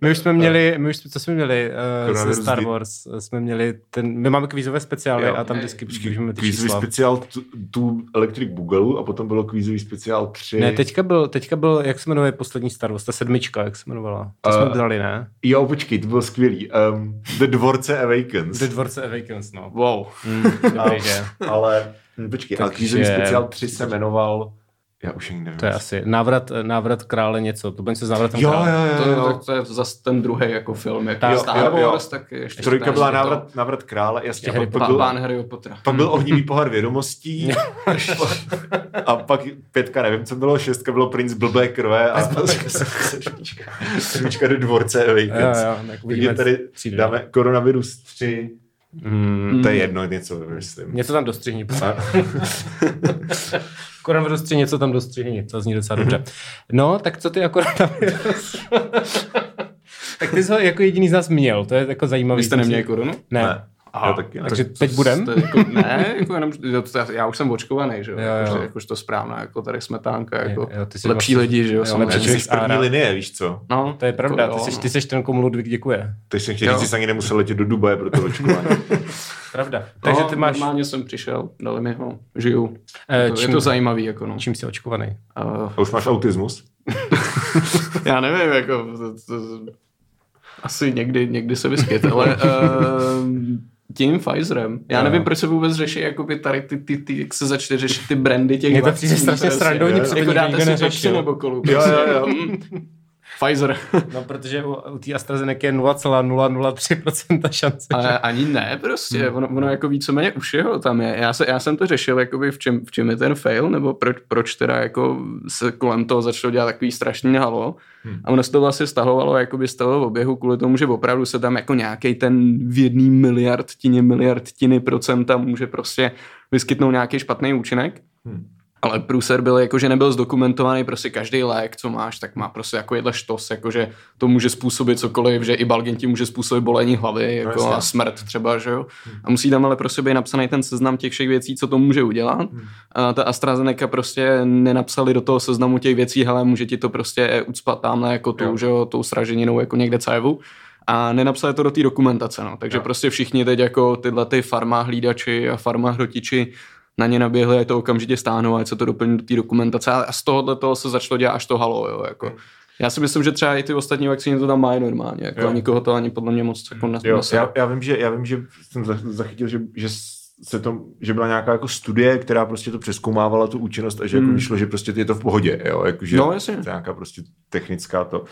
my už jsme měli, my už jsme, co jsme měli uh, ze Star Wars, jsme měli ten, my máme kvízové speciály Jo. a tam vždycky můžeme ty Kvízový čísla. speciál tu, Electric Boogaloo a potom bylo kvízový speciál 3. Ne, teďka byl, teďka byl, jak se jmenuje poslední Star Wars, ta sedmička, jak se jmenovala. To Eh, jsme brali, ne? Jo, počkej, to bylo skvělý. Um, The Dvorce Awakens. The Dvorce Awakens, no. Wow. Mm, dobrý, že? Ale, počkej, ale Takže- kvízový speciál 3 se jmenoval, já už ani nevím. To je asi návrat, návrat krále něco, to bude něco s návratem Jo, krále. jo, To, jo, to, jo. to je zase ten druhý jako film. Jako Tak, Star jo, jo. Wars, tak ještě Trojka byla to- návrat, návrat krále, jasně. A Harry pak, byl, pán Harryho Pottera. pak byl ohnivý pohár vědomostí. a pak pětka, nevím, co bylo, šestka bylo princ blbé krve a sedmička, do dvorce. Jo, jo, tak Takže uvidíme, tady dáme koronavirus 3, Mm, to je jedno něco, myslím. něco tam dostřihni. A- Koronavirus 3, něco tam dostřihni, to zní docela dobře. No, tak co ty jako koronavirus? tak ty jsi ho jako jediný z nás měl, to je jako zajímavý. Vy jste neměli korunu? Ne. Ne. Já taky ne. Takže teď budem? To, jako, ne, jako jenom, to- já už jsem očkovaný, že jo, Jo, jakož, jo. jakož to správná, jako tady smetánka, jako Jo, jo, ty jsi lepší vlastně- lidi, že jo, jo, lepší jsi z první Ára. linie, víš co? No, To je pravda, jako, ty jo, jsi, no. ty jsi ten, komu Ludvík děkuje. Teď jsem chtěl říct, že jsi ani nemusel letět do Dubaje pro to očkování. Pravda. Takže no, ty máš, Normálně jsem přišel, dali mi ho, žiju. Eh, Je to, je čím- to zajímavý, jako no. čím jsi očkovaný? Uh, A už máš autismus? já nevím, jako, to, to, asi někdy, někdy se vyskyt, ale uh, tím Pfizerem. Já Jo. nevím, proč se vůbec řeší jakoby tady ty, ty, ty, jak se začne řešit ty brandy těch Mně to přijde strašně srandovní, Jako to dáte nikdo si neřešil. nebo kolu. Jo, jo, jo. Pfizer. No, protože u, u té AstraZeneca je 0,003% šance. Ale ani ne prostě, ono, ono jako víceméně už jeho tam je. Já, se, já jsem to řešil, jakoby v čem, v čem je ten fail, nebo proč, proč teda jako se kolem toho začalo dělat takový strašný halo. Hmm. A ono se to vlastně stahovalo jakoby z toho oběhu kvůli tomu, že opravdu se tam jako nějaký ten v jedný miliardtině, miliardtiny procenta může prostě vyskytnout nějaký špatný účinek. Hmm. Ale průser byl jako, že nebyl zdokumentovaný prostě každý lék, co máš, tak má prostě jako jedle štos, jako že to může způsobit cokoliv, že i balgin ti může způsobit bolení hlavy jako jasně. a smrt třeba, že jo. A musí tam ale prostě být napsaný ten seznam těch všech věcí, co to může udělat. A ta AstraZeneca prostě nenapsali do toho seznamu těch věcí, hele, může ti to prostě ucpat tamhle jako tou, Jo. že jo, tou sraženinou jako někde cévu. A nenapsali to do té dokumentace, no. Takže Jo. prostě všichni teď jako tyhle ty farma hlídači a farma hrotiči na ně naběhli a to okamžitě stáhnou, ať se to doplní do té dokumentace. A z tohohle toho se začalo dělat až to halo, jo, jako. Já si myslím, že třeba i ty ostatní vakcíny to tam mají normálně, jako Jo. a nikoho to ani podle mě moc jako ne, Jo, nesere. já, já, vím, že, já vím, že jsem za- zachytil, že, že se to, že byla nějaká jako studie, která prostě to přeskoumávala tu účinnost a že jako Hmm. vyšlo, že prostě je to v pohodě, jo, jako, že No, jasně. to je nějaká prostě technická to.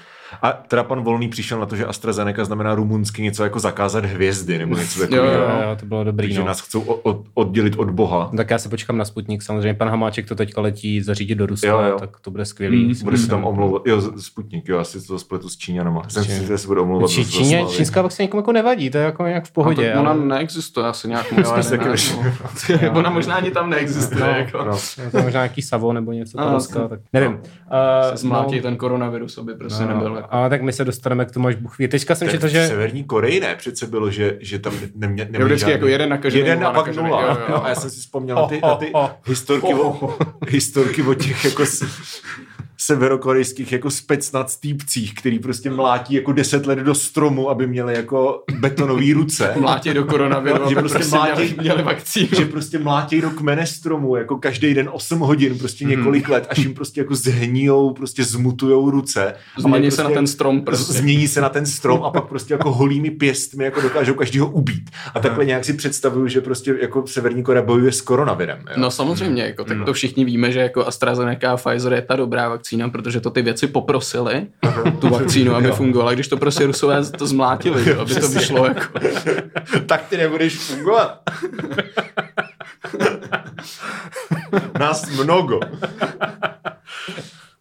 A teda pan Volný přišel na to, že AstraZeneca znamená rumunsky něco jako zakázat hvězdy nebo něco takového. Jo, jo. jo, to bylo dobrý, Takže no. nás chcou od, oddělit od Boha. No, Tak já se počkám na Sputnik, samozřejmě pan Hamáček to teďka letí zařídit do Ruska, Jo, jo. tak to bude skvělý. Mm, Bude se tam omlouvat, jo, Sputnik, jo, asi to spletu s Číňanama. Jsem si, že se bude omlouvat. Za Číně, čínská vakcína někomu jako nevadí, to je jako nějak v No, pohodě. tak ona ale- neexistuje asi nějak moc. No. ona možná ani tam neexistuje. No, jako. No. To možná nějaký Savo nebo něco Ruska, tak nevím. Uh, Zmlátí ten koronavirus, aby prostě no, nebyl. Jako. ale tak my se dostaneme k tomu, až Bůh ví. Teďka jsem četl, v že... Severní Koreji ne, přece bylo, že, že tam nemě, Jo, neměli vždycky jako jeden nakažený, jeden a pak nula. jo, jo, jo. A já jsem si vzpomněl na ty, na ty historky, o, historky o těch jako severokorejských jako specnac týpcích, který prostě mlátí jako deset let do stromu, aby měli jako betonový ruce. Mlátí do koronaviru, že prostě prostě mlátí- měli, měli vakcínu. že prostě mlátí do kmene stromu, jako každý den 8 hodin, prostě několik let, až jim prostě jako zhnijou, prostě zmutujou ruce. Změní mají se na prostě- ten strom prostě. Změní se na ten strom a pak prostě jako holými pěstmi jako dokážou každýho ubít. A takhle nějak si představuju, že prostě jako Severní Korea bojuje s koronavirem. Jo? No samozřejmě, jako, tak to všichni víme, že jako AstraZeneca a Pfizer je ta dobrá vakcína, protože to ty věci poprosili, tu vakcínu, aby Jo. fungovala, když to prostě Rusové to zmlátili, jo, aby to vyšlo jako. tak ty nebudeš fungovat. Nás mnogo.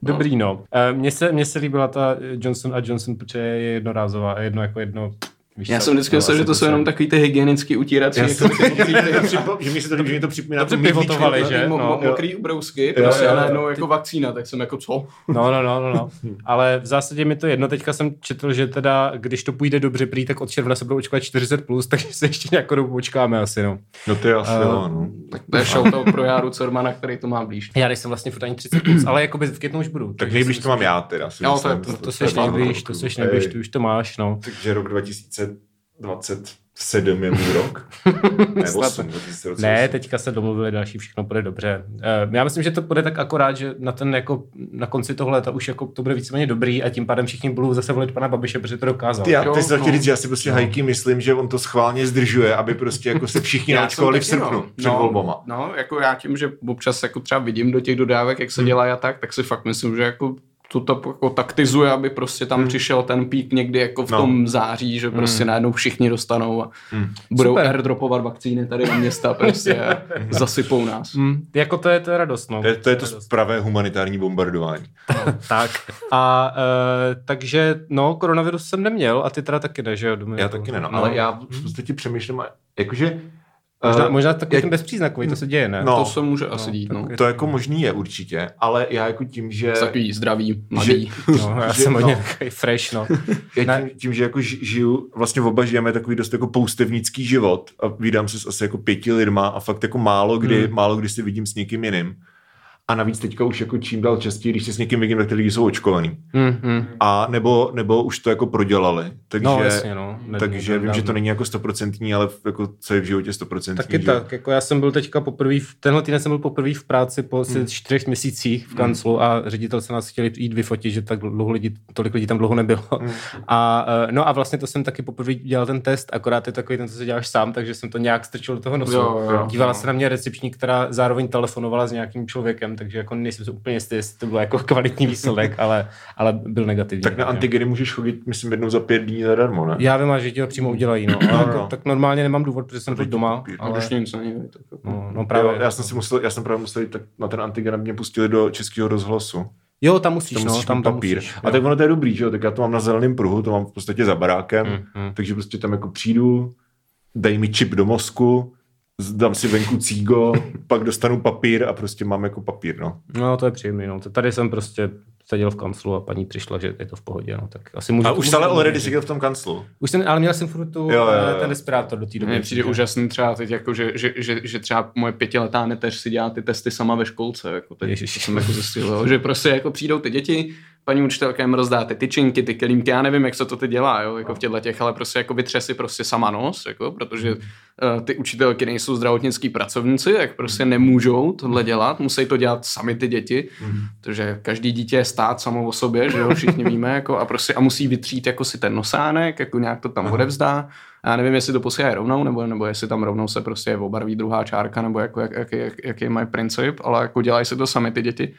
Dobrý, no. Eh, Mně se, mně se líbila ta Johnson a Johnson, protože je jednorázová a jedno jako jedno. Víš Já co? jsem vždycky No, myslel, že to to jsou jenom jsem. takový ty hygienický utírací, Já jako jsem, ty že mi se to líbí, že mi to připomíná myhličku. pivotovali, že? No. mo- mokrý ubrousky, Jo, prostě jo, a najednou jako vakcína, tak jsem jako co? No, no, no, no, no. Ale v zásadě mi to jedno. Teďka jsem četl, že teda, když to půjde dobře prý, tak od června se budou očkovat 40+, plus, takže se ještě nějakou dobu počkáme asi, no. No to je asi, Eh, jo, no. Tak to je shoutout pro Járu Cermana, který to má blíž. Já nejsem vlastně furt ani 30+, plus, ale jakoby v květnu už budu. Tak nejblíž to mám já teda. si Jo, myslím. to je- že To To seš je nejblíž, to seš nejblíž, ty už to máš, no. Takže rok 2027 je můj rok. Ne, Snad 8, 2028. Ne, teďka se domluvili další, všechno bude dobře. Eh, Já myslím, že to bude tak akorát, že na ten jako na konci toho léta už jako to bude víceméně dobrý a tím pádem všichni budou zase volit pana Babiše, protože to dokázal. Ty, já Jo, teď jsem no. chtěl říct, že já si prostě hajky myslím, že on to schválně zdržuje, aby prostě jako se všichni Já naočkovali v taky, srpnu no. před no, volbama. No, jako já tím, že občas jako třeba vidím do těch dodávek, jak se Hmm. dělá a tak, tak si fakt myslím, že jako to, to jako taktizuje, aby prostě tam přišel ten pík někdy jako v Hmm. No. tom září, že prostě najednou všichni dostanou a budou Super. airdropovat vakcíny tady do města prostě a zasypou nás. Hmm, jako to je, to je radost, no. To je to, je to pravé humanitární bombardování. Tak. A uh, takže, no, koronavirus jsem neměl a ty teda taky ne, že jo? Dominiku? Já taky ne, no, ale já v podstatě přemýšlím, jakože Možná, eh, možná takový jak- ten bezpříznakový, to se děje, ne? No. To se může asi dít, no. to jako možný je určitě, ale já jako tím, že... Takový zdravý, mladý. No, já že- jsem hodně no. takový fresh, no. Já tím, tím, že jako ži- žiju, vlastně oba žijeme takový dost jako poustevnický život a vídám se s asi jako pěti lidma a fakt jako málo kdy, Hmm. málo kdy si vidím s někým jiným. A navíc teďka už jako čím dál častěji, když se s někým vidím, tak ty lidi jsou očkovaný. Mm, mm. A nebo, nebo už to jako prodělali. Takže, No, jasně, no. Takže vím, že to není jako stoprocentní, ale jako co je v životě stoprocentní. Taky že? tak, jako já jsem byl teďka poprvé, v- tenhle týden jsem byl poprvé v práci po asi Hmm. čtyřech měsících v kanclu a ředitel se nás chtěli jít vyfotit, že tak dlouho lidí, tolik lidí tam dlouho nebylo. Hmm. A, eh, no a vlastně to jsem taky poprvé dělal ten test, akorát je takový ten, co se děláš sám, takže jsem to nějak strčil do toho nosu. Jo, jo, Dívala jo. se na mě recepční, která zároveň telefonovala s nějakým člověkem, takže jako nejsem si úplně jistý, jestli to byl jako kvalitní výsledek, ale, ale byl negativní. Tak na antigeny můžeš chodit, myslím, jednou za pět dní zadarmo, ne? Já vím, že ti ho přímo udělají, no. Ale jako, no. tak normálně nemám důvod, protože jsem byl doma. papír. Ale... Už nic není. tak jako- no, no Jo, právě. já jsem si musel, já jsem právě musel jít tak na ten antigen, aby mě pustili do českého rozhlasu. Jo, tam musíš, Tam no, musíš tam, mít tam papír. musíš. a tak ono to je dobrý, že jo? Tak já to mám na zeleném pruhu, to mám v podstatě za barákem, Mm, mm. takže prostě tam jako přijdu, dají mi čip do mozku, dám si venku cígo, pak dostanu papír a prostě mám jako papír, no. No, to je příjemný, no. Tady jsem prostě seděl v kanclu a paní přišla, že je to v pohodě, no. Tak asi můžu... A už stále already seděl v tom kanclu. Už jsem, ale měl jsem furt tu, Jo, jo, jo. eh, ten respirátor do té doby. Mně přijde takže- úžasný třeba teď, jako, že, že, že, že, třeba moje pětiletá neteř si dělá ty testy sama ve školce. Jako teď, Ježiš. to jsem jako zjistil, jo, že prostě jako přijdou ty děti, paní učitelka jim rozdá ty tyčinky, ty kelímky, já nevím, jak se to teď dělá, jo, jako v těchto těch, ale prostě jako vytře si prostě sama nos, jako, protože ty učitelky nejsou zdravotnický pracovníci, tak prostě nemůžou tohle dělat, musí to dělat sami ty děti, protože každý dítě je stát samo o sobě, že jo, všichni víme, jako, a prostě a musí vytřít jako si ten nosánek, jako nějak to tam odevzdá. Já nevím, jestli to posílají rovnou, nebo, nebo jestli tam rovnou se prostě obarví druhá čárka, nebo jako, jak, jak, jak, jaký mají princip, ale jako dělají si to sami ty děti.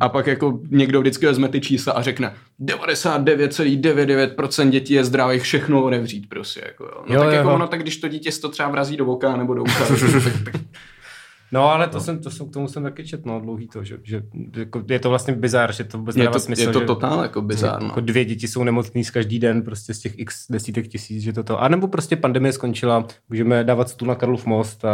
A pak jako někdo vždycky vezme ty čísla a řekne 99,99% dětí je zdravých, všechno odevřít prostě. Jako, jo. No Jo, tak jo. jako ono, tak když to dítě to třeba vrazí do oka nebo do ucha, tak, tak, No, ale to, jsem, to jsem, k tomu jsem taky četl, no, dlouhý to, že, že jako, je to vlastně bizár, že to vůbec je to, smysl, je to že, totál jako bizár. Jako No. dvě děti jsou nemocný z každý den, prostě z těch x desítek tisíc, že to to. A nebo prostě pandemie skončila, můžeme dávat stůl na Karlov most a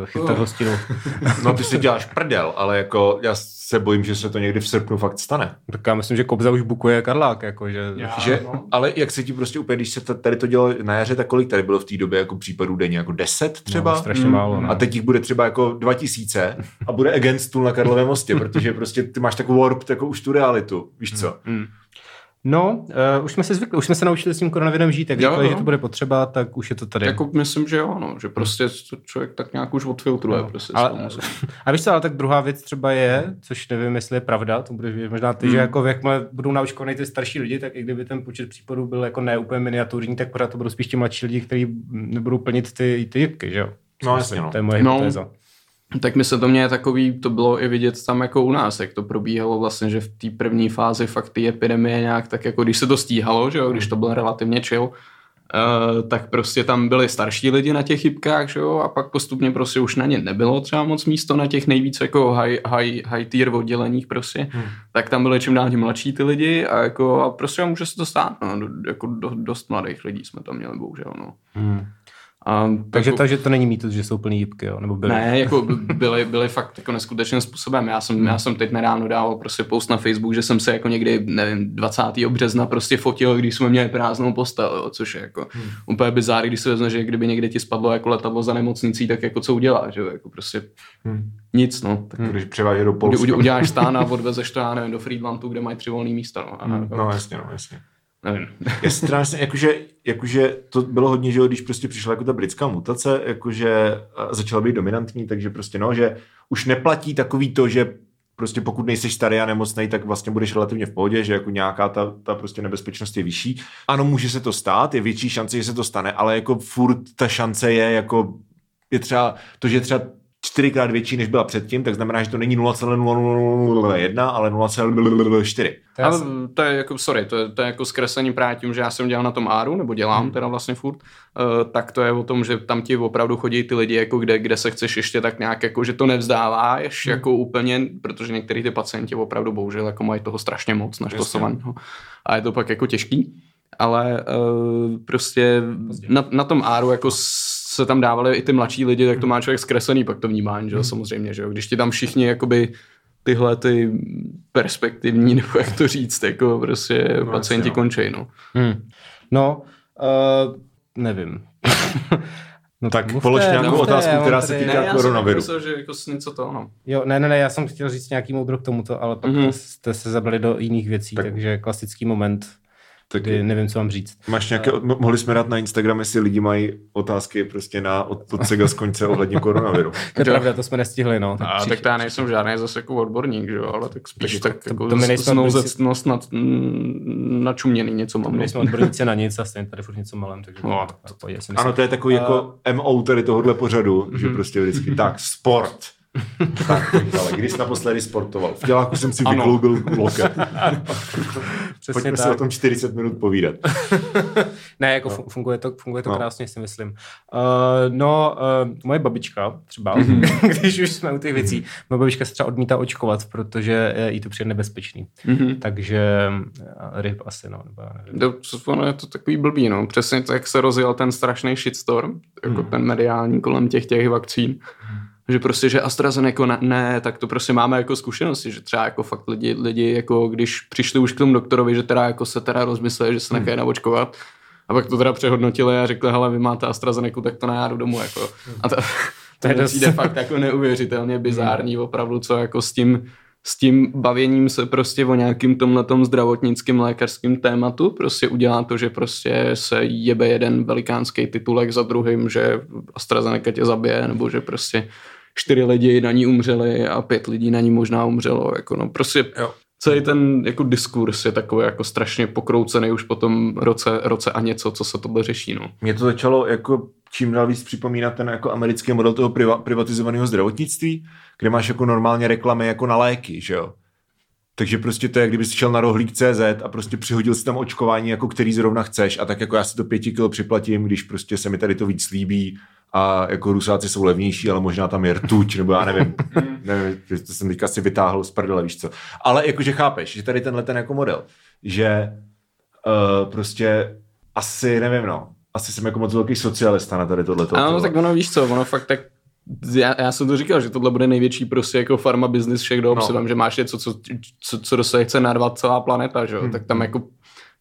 uh, chytat Oh. hostinu. No ty si děláš prdel, ale jako já se bojím, že se to někdy v srpnu fakt stane. tak já myslím, že Kobza už bukuje Karlák, jako, že... Já- Že, no. ale jak se ti prostě úplně, když se tady to dělalo na jaře, tak kolik tady bylo v té době jako případů denně? Jako 10 třeba? No, strašně málo, no. A teď jich bude třeba jako 2000 a bude against tool na Karlově mostě, protože prostě ty máš takovou warp, jako už tu realitu, víš co? Hmm. No, uh, už jsme se zvykli, už jsme se naučili s tím koronavirem žít, jak říkali, že to bude potřeba, tak už je to tady. Jako myslím, že jo, no, že prostě člověk tak nějak už odfiltruje. No. Prostě ale, a víš co, ale tak druhá věc třeba je, což nevím, jestli je pravda, to bude možná ty, hmm. že jako jakmile budou naučkovaný ty starší lidi, tak i kdyby ten počet případů byl jako ne úplně miniaturní, tak pořád to budou spíš ti mladší lidi, kteří nebudou plnit ty, ty jibky, že jo? No jasně, no. To je moje no. Tak mi se to mě takový, to bylo i vidět tam jako u nás, jak to probíhalo vlastně, že v té první fázi fakt ty epidemie nějak tak jako, když se to stíhalo, že jo, když to bylo relativně chill, uh, tak prostě tam byli starší lidi na těch chybkách, že jo, a pak postupně prostě už na ně nebylo třeba moc místo na těch nejvíc jako high, high, high tier odděleních prostě, hmm. tak tam byly čím dál tím mladší ty lidi a jako a prostě může se to stát, no, jako do, dost mladých lidí jsme tam měli, bohužel, no. Hmm. A takže, jako, takže to není mýtus, že jsou plný jípky, jo? Nebo byly? Ne, jako byly, byly fakt jako neskutečným způsobem. Já jsem, hmm. já jsem teď nedávno dával prostě post na Facebook, že jsem se jako někdy, nevím, 20. března prostě fotil, když jsme měli prázdnou postel, jo? což je jako hmm. úplně bizár, když se vezme, že kdyby někde ti spadlo jako letadlo za nemocnicí, tak jako co uděláš, jo? Jako prostě hmm. nic, no. Tak hmm. Když převáží do Polska. Uděláš stán a odvezeš to, já nevím, do Friedlandu, kde mají tři volný místa, no. A, hmm. No jasně, no jasně. Nevím. Si strašně, jakože, jakože to bylo hodně, že když prostě přišla jako ta britská mutace, jakože začala být dominantní, takže prostě no, že už neplatí takový to, že prostě pokud nejsi starý a nemocný, tak vlastně budeš relativně v pohodě, že jako nějaká ta, ta prostě nebezpečnost je vyšší. Ano, může se to stát, je větší šance, že se to stane, ale jako furt ta šance je jako je třeba to, že třeba čtyřikrát větší, než byla předtím, tak znamená, že to není 0,0001, ale 0,4. Ale to je jako, sorry, to je, to je jako zkreslení právě tím, že já jsem dělal na tom áru, nebo dělám hmm. teda vlastně furt, uh, tak to je o tom, že tam ti opravdu chodí ty lidi, jako kde, kde se chceš ještě tak nějak, jako že to nevzdáváš, hmm. jako úplně, protože některý ty pacienti opravdu bohužel jako mají toho strašně moc naštosovaného. A je to pak jako těžký ale uh, prostě na, na tom áru jako se tam dávali i ty mladší lidi, tak to má člověk zkreslený pak to vnímání, že jo, hmm. samozřejmě, že jo. Když ti tam všichni jakoby tyhle ty perspektivní, nebo jak to říct, jako prostě no, pacienti no. končí, no. Hmm. No, uh, nevím. No tak mluvte, polož nějakou mluvte, otázku, která se týká ne, koronaviru. Já jsem myslel, že jako něco to, no. Jo, ne, ne, ne, já jsem chtěl říct nějaký moudro k tomuto, ale pak mm-hmm. jste se zabrali do jiných věcí, tak. takže klasický moment tak kdy nevím, co mám říct. Máš nějaké, mohli jsme dát na Instagram, jestli lidi mají otázky prostě na od, od Sega z konce ohledně koronaviru. to je pravda, to jsme nestihli, no. Tak, a, tak já nejsem žádný zase jako odborník, že jo, ale tak spíš tak, tak jako to, to my nejsme odborníci... nad, načuměný něco mám. My nejsme odborníci na nic a stejně tady furt něco malém, takže no, to, to, to, ano, to je takový uh, jako MO tady tohohle pořadu, že mhm. prostě vždycky tak, sport tak, ale když naposledy sportoval? V těláku jsem si vykloubil loket. Pojďme tak. si o tom 40 minut povídat. ne, jako no. funguje to, funguje to no. krásně, si myslím. Uh, no, uh, moje babička třeba, mhm. když už jsme u těch věcí, mm-hmm. moje babička se třeba odmítá očkovat, protože jí to přijde nebezpečný. Mm-hmm. Takže uh, ryb asi, no. Nebo. To, ono je to takový blbý, no. Přesně tak, jak se rozjel ten strašný shitstorm, jako mm. ten mediální kolem těch těch vakcín. Mm že prostě, že AstraZeneca ne, ne, tak to prostě máme jako zkušenosti, že třeba jako fakt lidi, lidi jako když přišli už k tomu doktorovi, že teda jako se teda rozmysleli, že se nechají hmm. naočkovat, a pak to teda přehodnotili a řekli, hele, vy máte AstraZeneca, tak to na domů, jako. A to, to, to přijde fakt jako neuvěřitelně bizární, hmm. opravdu, co jako s tím, s tím bavěním se prostě o nějakým tomhletom zdravotnickým lékařským tématu prostě udělá to, že prostě se jebe jeden velikánský titulek za druhým, že AstraZeneca tě zabije, nebo že prostě čtyři lidi na ní umřeli a pět lidí na ní možná umřelo. Jako no, prostě jo. celý ten jako diskurs je takový jako strašně pokroucený už po tom roce, roce a něco, co se tohle řeší. No. Mě to začalo jako čím dál víc připomínat ten jako americký model toho priva, privatizovaného zdravotnictví, kde máš jako normálně reklamy jako na léky, že jo. Takže prostě to je, kdyby jsi šel na rohlík CZ a prostě přihodil si tam očkování, jako který zrovna chceš a tak jako já si to pěti kilo připlatím, když prostě se mi tady to víc líbí a jako Rusáci jsou levnější, ale možná tam je rtuť, nebo já nevím, nevím, to jsem teďka si vytáhl z prdele, víš co. Ale jakože chápeš, že tady tenhle ten jako model, že uh, prostě asi, nevím no, asi jsem jako moc velký socialista na tady tohle. Ano, tak ono víš co, ono fakt tak já, já, jsem to říkal, že tohle bude největší prostě jako farma business všech dob, no. že máš něco, co, co, co dosahy chce narvat celá planeta, že jo? Hmm. tak tam jako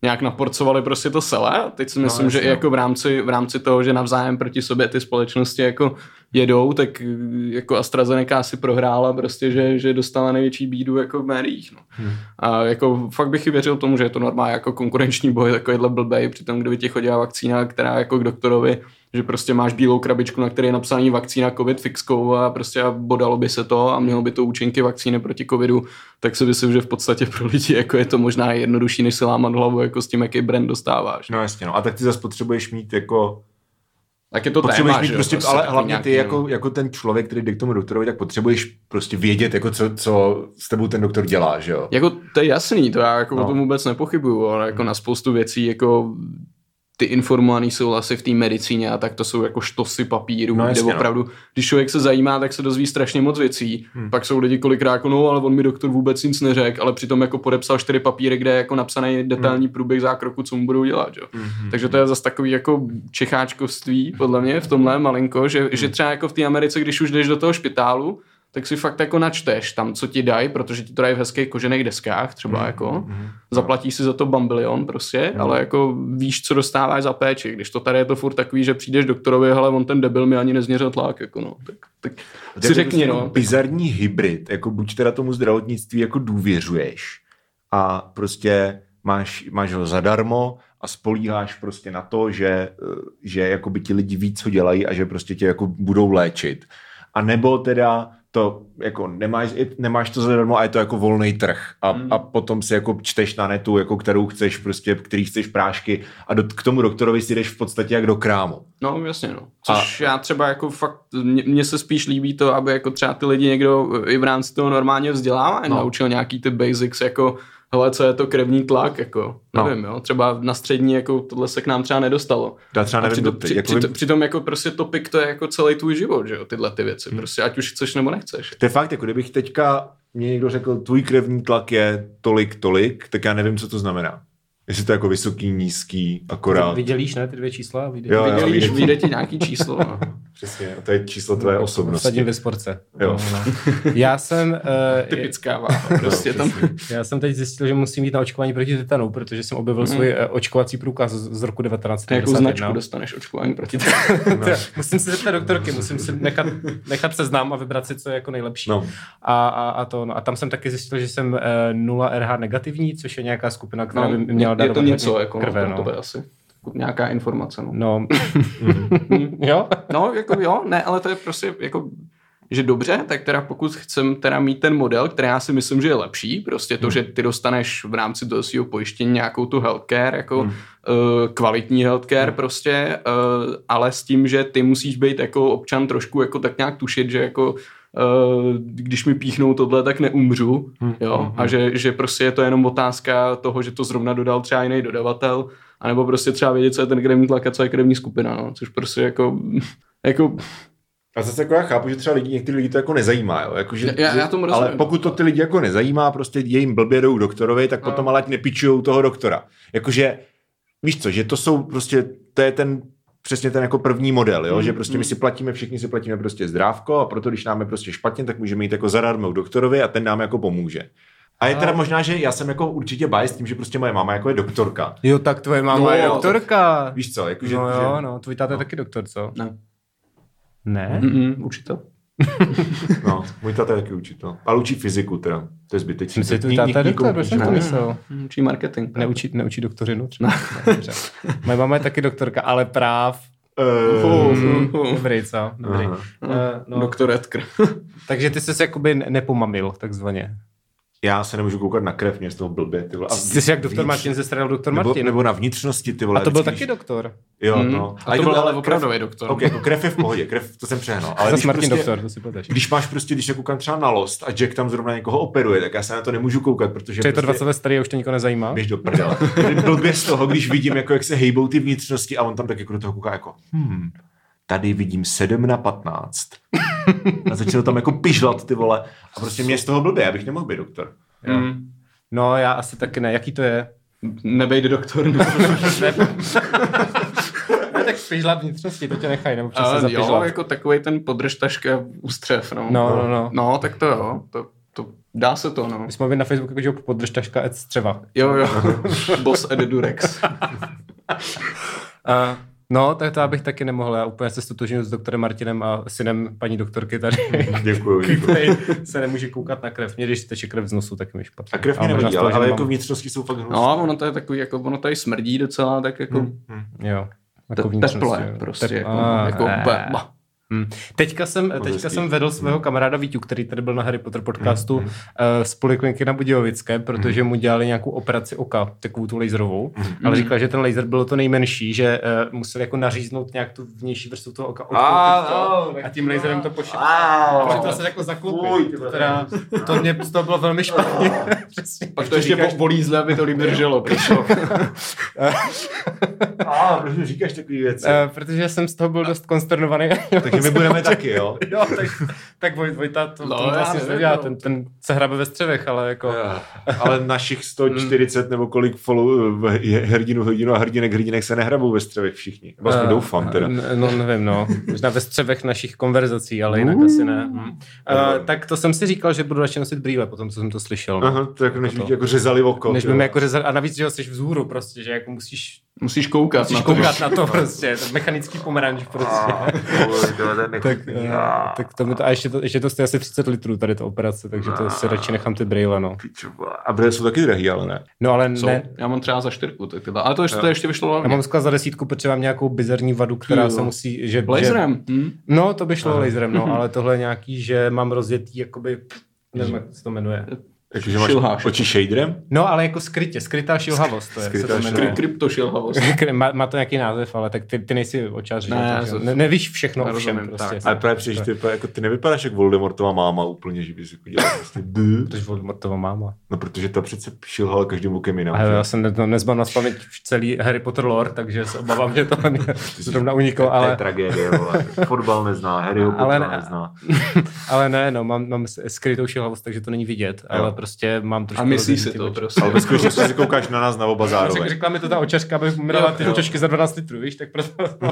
nějak naporcovali prostě to celé. Teď si myslím, no, že i jako v rámci, v rámci toho, že navzájem proti sobě ty společnosti jako jedou, tak eh, jako AstraZeneca si prohrála prostě, že, že dostala největší bídu jako v médiích. No. Hmm. A jako fakt bych i věřil tomu, že je to normálně jako konkurenční boj, takovýhle blbej, přitom kdyby ti chodila vakcína, která jako k doktorovi, že prostě máš bílou krabičku, na které je napsaný vakcína COVID fixkou a prostě bodalo by se to a mělo by to účinky vakcíny proti covidu, tak si myslím, že v podstatě pro lidi jako je to možná jednodušší, než se lámat hlavu jako s tím, jaký brand dostáváš. No jasně, no a tak ty zase potřebuješ mít jako tak je to potřebuješ téma, mít že prostě, prostě ale hlavně nějaký, ty jako, jako ten člověk, který jde k tomu doktorovi, tak potřebuješ prostě vědět, jako co, co s tebou ten doktor dělá, že jo? Jako to je jasný, to já jako No. o tom vůbec nepochybuju, ale jako na spoustu věcí jako ty informovaný souhlasy v té medicíně a tak to jsou jako štosy papíru, No no, kde jasně, no. opravdu, když člověk se zajímá, tak se dozví strašně moc věcí. Hmm. Pak jsou lidi kolikrát jako, no, ale on mi doktor vůbec nic neřekl, ale přitom jako podepsal čtyři papíry, kde je jako napsaný detailní průběh zákroku, co mu budou dělat, jo. Mhm. Takže to je zase takový jako čecháčkovství, podle mě, v tomhle malinko, že, že třeba jako v té Americe, když už jdeš do toho špitálu, tak si fakt jako načteš tam, co ti dají, protože ti to dají v hezkých kožených deskách třeba Mhm, jako. Zaplatíš si za to bambilion prostě, ale jako víš, co dostáváš za péči. Když to tady je to furt takový, že přijdeš doktorovi, ale on ten debil mi ani nezměřil tlak, jako no. Tak, tak To si je řekni, prostě no. Bizarní hybrid, jako buď teda tomu zdravotnictví jako důvěřuješ a prostě máš, máš ho zadarmo a spolíháš prostě na to, že, eh, že jako by ti lidi víc co dělají a že prostě tě jako budou léčit. A nebo teda to jako nemáš, nemáš to zadarmo a je to jako volný trh a, Hmm. a potom si jako čteš na netu, jako kterou chceš prostě, který chceš prášky a do, k tomu doktorovi si jdeš v podstatě jak do krámu. No, jasně, no. Což a... já třeba jako fakt, mně- se spíš líbí to, aby jako třeba ty lidi někdo i v rámci toho normálně vzdělávání no. naučil nějaký ty basics, jako hele, co je to krevní tlak, jako, No. nevím, jo, třeba na střední, jako tohle se k nám třeba nedostalo. Já třeba nevím, přitom, při, jako při, vím- přitom jako prostě topik to je jako celý tvůj život, že jo, tyhle ty věci, Hmm. prostě ať už chceš nebo nechceš. To je fakt, jako kdybych teďka mě někdo řekl, tvůj krevní tlak je tolik, tolik, tak já nevím, co to znamená. Jestli to je jako vysoký, nízký, akorát. Vydělíš, ne, ty dvě čísla? Jo, jo. Když vidím. vyjde ti nějaký číslo, no. Přesně, a to je číslo tvé osobnosti. Vsadím ve sportce. Jo. No, no. Já jsem... Uh, Typická váha, prostě tam. Já jsem teď zjistil, že musím jít na očkování proti tetanu, protože jsem objevil svůj eh, očkovací průkaz z, z roku Jakou 1991. značku dostaneš očkování proti tomu? musím se zeptat doktorky, musím si nechat, nechat seznam a vybrat si, co je jako nejlepší. No. A, a, a, to, no. a tam jsem taky zjistil, že jsem uh, 0 RH negativní, což je nějaká skupina, která No, by měla je darovat to něco, jako krve. no, to, to je asi nějaká informace, no. No, jo? No, jako jo, ne, ale to je prostě jako že dobře, tak teda pokud chcem teda mít ten model, který já si myslím, že je lepší, prostě to, Hmm. že ty dostaneš v rámci toho svého pojištění nějakou tu healthcare, jako Hmm. uh, kvalitní healthcare prostě, uh, ale s tím, že ty musíš být jako občan trošku jako tak nějak tušit, že jako uh, když mi píchnou tohle, tak neumřu, Hmm. jo, a že, že prostě je to jenom otázka toho, že to zrovna dodal třeba jiný dodavatel, anebo prostě třeba vědět, co je ten krevní tlak a co je krevní skupina, no, což prostě jako, jako A zase jako já chápu, že třeba lidi, některý lidi to jako nezajímá, jo? Jako, že, Já- já tomu rozumím. ale pokud to ty lidi jako nezajímá, prostě je jim blbě jdou doktorovi, tak No. potom ale ať nepičujou toho doktora. Jakože, víš co, že to jsou prostě, to je ten přesně ten jako první model, jo? Mm, že prostě my mm. si platíme, všichni si platíme prostě zdrávko a proto, když nám je prostě špatně, tak můžeme jít jako zadarmo k doktorovi a ten nám jako pomůže. A je teda možná, že já jsem jako určitě biased tím, že prostě moje máma jako je doktorka. Jo, tak tvoje máma No, je doktorka. Víš co, jako, že, no že, jo, no, tvůj táta je no. taky doktor, co? ne. Ne? Mm-mm, učitel. no, můj táta je taky učitel. Ale učí fyziku teda, to je zbytečné. Myslím, že táta je doktor, proč jsem to myslel? Učí marketing. Neučí, neučí doktorinu třeba. Ne, dobře. Moje máma je taky doktorka, ale práv. Eh, Mm. Dobrý, co? Dobrý. Uh, no, Doktor Edgar. takže ty jsi se jakoby ne- nepomamil, takzvaně. Já se nemůžu koukat na krev, mě z toho blbě. Ty vole. A Jsi jak doktor Martin ze strany doktor nebo, Martin. nebo na vnitřnosti, ty vole. A to byl vždycky, taky doktor. Jo, Mm. no. A to byl ale opravdový doktor. Ok, jako krev je v pohodě, krev, to jsem přehnal. Ale Zas Martin prostě, doktor, to si pleteš. Když máš prostě, když se koukám třeba na Lost a Jack tam zrovna někoho operuje, tak já se na to nemůžu koukat, protože Že je to prostě, 20 let starý a už to nikoho nezajímá? Běž do prdele. Blbě z toho, když vidím, jako jak se hejbou ty vnitřnosti a on tam tak jako do toho kouká jako, hmm, tady vidím 7 na 15. A začal tam jako pižlat ty vole. A prostě mě z toho blbě, já bych nemohl být doktor. Mm. No, já asi taky ne. Jaký to je? Nebejde doktor. No. ne, ne tak pižlat vnitřnosti, to tě nechají, nebo přesně Ale jo, zapižlat. jako takový ten podržtaška ústřev, no. No, no, no. No, tak to jo. To, to dá se to, no. My jsme měli na Facebooku, že podržtaška et střeva. Jo, jo. Boss Ed Durex. Uh, No, tak to já bych taky nemohl. Já úplně se stotožňuji s doktorem Martinem a synem paní doktorky tady. Děkuju. Který se nemůže koukat na krev. Mě, když teče krev z nosu, tak mi špatně. A krev mě nevadí, ale, ale mám- jako vnitřnosti jsou fakt hnusné. No, ono to je takový, jako ono tady smrdí docela, tak jako Hm, hm. Jo. vnitřnosti, teple prostě, Tep- jako, a, jako eh. ba, ba. Hm. Teďka jsem, teďka jsem vedl svého kamaráda Víťu, který tady byl na Harry Potter podcastu Mhm. uh, z polikliniky na Budějovické, protože mu dělali nějakou operaci oka, takovou tu laserovou, Mhm. ale říkal, že ten laser bylo to nejmenší, že uh, museli jako naříznout nějak tu vnější vrstvu toho oka A, to, a tím laserem to pošel. A, Takže to se jako zaklopit. To, teda, to mě toho bylo velmi špatně. Pak to ještě po- polízle, aby to líp drželo. A, proč mi říkáš takové věci? Uh, protože jsem z toho byl dost konsternovaný. Takže my budeme taky, jo? jo, tak, tak Voj, Vojta to, No, to já vlastně nevím, nedělá, no. ten, ten se hrabe ve střevech, ale jako... Ale našich 140 nebo kolik follow, hrdinu, hrdinu a hrdinek, hrdinek se nehrabou ve střevech všichni. Eh, doufám teda. No, nevím, no. Možná ve střevech našich konverzací, ale jinak asi ne. Hm. Uh, tak to jsem si říkal, že budu radši nosit brýle, potom co jsem to slyšel. No. Aha, to jako než by ti jako řezali oko. Než by mi jako řezali, a navíc, že jsi vzhůru prostě, že jako musíš, Musíš koukat musíš na to. koukat na to prostě, to mechanický pomeranč prostě. Tak, uh, A, tak to, mi to, a ještě to, ještě to stojí asi 30 litrů tady ta operace, takže to si radši nechám ty brýle, no. A brýle jsou taky drahý, ale ne. No ale Co? ne, Já mám třeba za čtyřku. Tak tyhle. Ale to ještě, to ještě vyšlo já mám skvěle za desítku, protože mám nějakou bizarní vadu, která Jo. se musí, že, že Laserem. Hm? No, to by šlo laserem, no, ale tohle je nějaký, že mám rozjetý, jakoby, nevím, jak se to jmenuje. Jakože máš Šilháš. oči shaderem? No, ale jako skrytě, skrytá šilhavost, to je, Skrytá se to šil- jmenuje. Kryptošilhavost. má, má, to nějaký název, ale tak ty, ty nejsi očář, že? Ne, to- ne, nevíš všechno o všem prostě. tak. Ale právě přijde, že ty, jako, ty nevypadáš jak Voldemortova máma úplně, že bys jako dělal prostě bů. Protože Voldemortova máma. No protože ta přece šilhala každým lukem jinam. Já jsem ne, no, nezbal na paměť celý Harry Potter lore, takže se obávám, že to zrovna uniklo, To je ale, tragédie. Fotbal nezná, Harryho Ale Pottera ne. nezná. ale ne, no, mám, mám skrytou šilhavost, takže to není vidět, ale prostě mám trošku A myslí rozjetý si to oči. prostě. Ale ve skutečnosti si koukáš na nás na oba zároveň. řekla mi to ta očařka, abych mi dala ty čočky za 12 litrů, víš, tak proto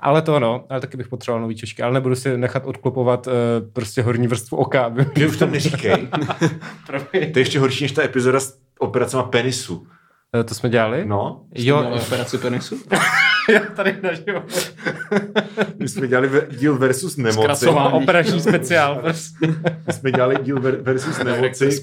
Ale to no, ale taky bych potřeboval nový čočky, ale nebudu si nechat odklopovat uh, prostě horní vrstvu oka. Aby... Ty už to neříkej. To je ještě horší než ta epizoda s operacema penisu. Eh, to jsme dělali? No, Jo, operaci penisu? já tady naživo. my jsme dělali díl versus nemoci. Zkracování. Operační speciál. Prostě. My jsme dělali díl ver- versus nemoci,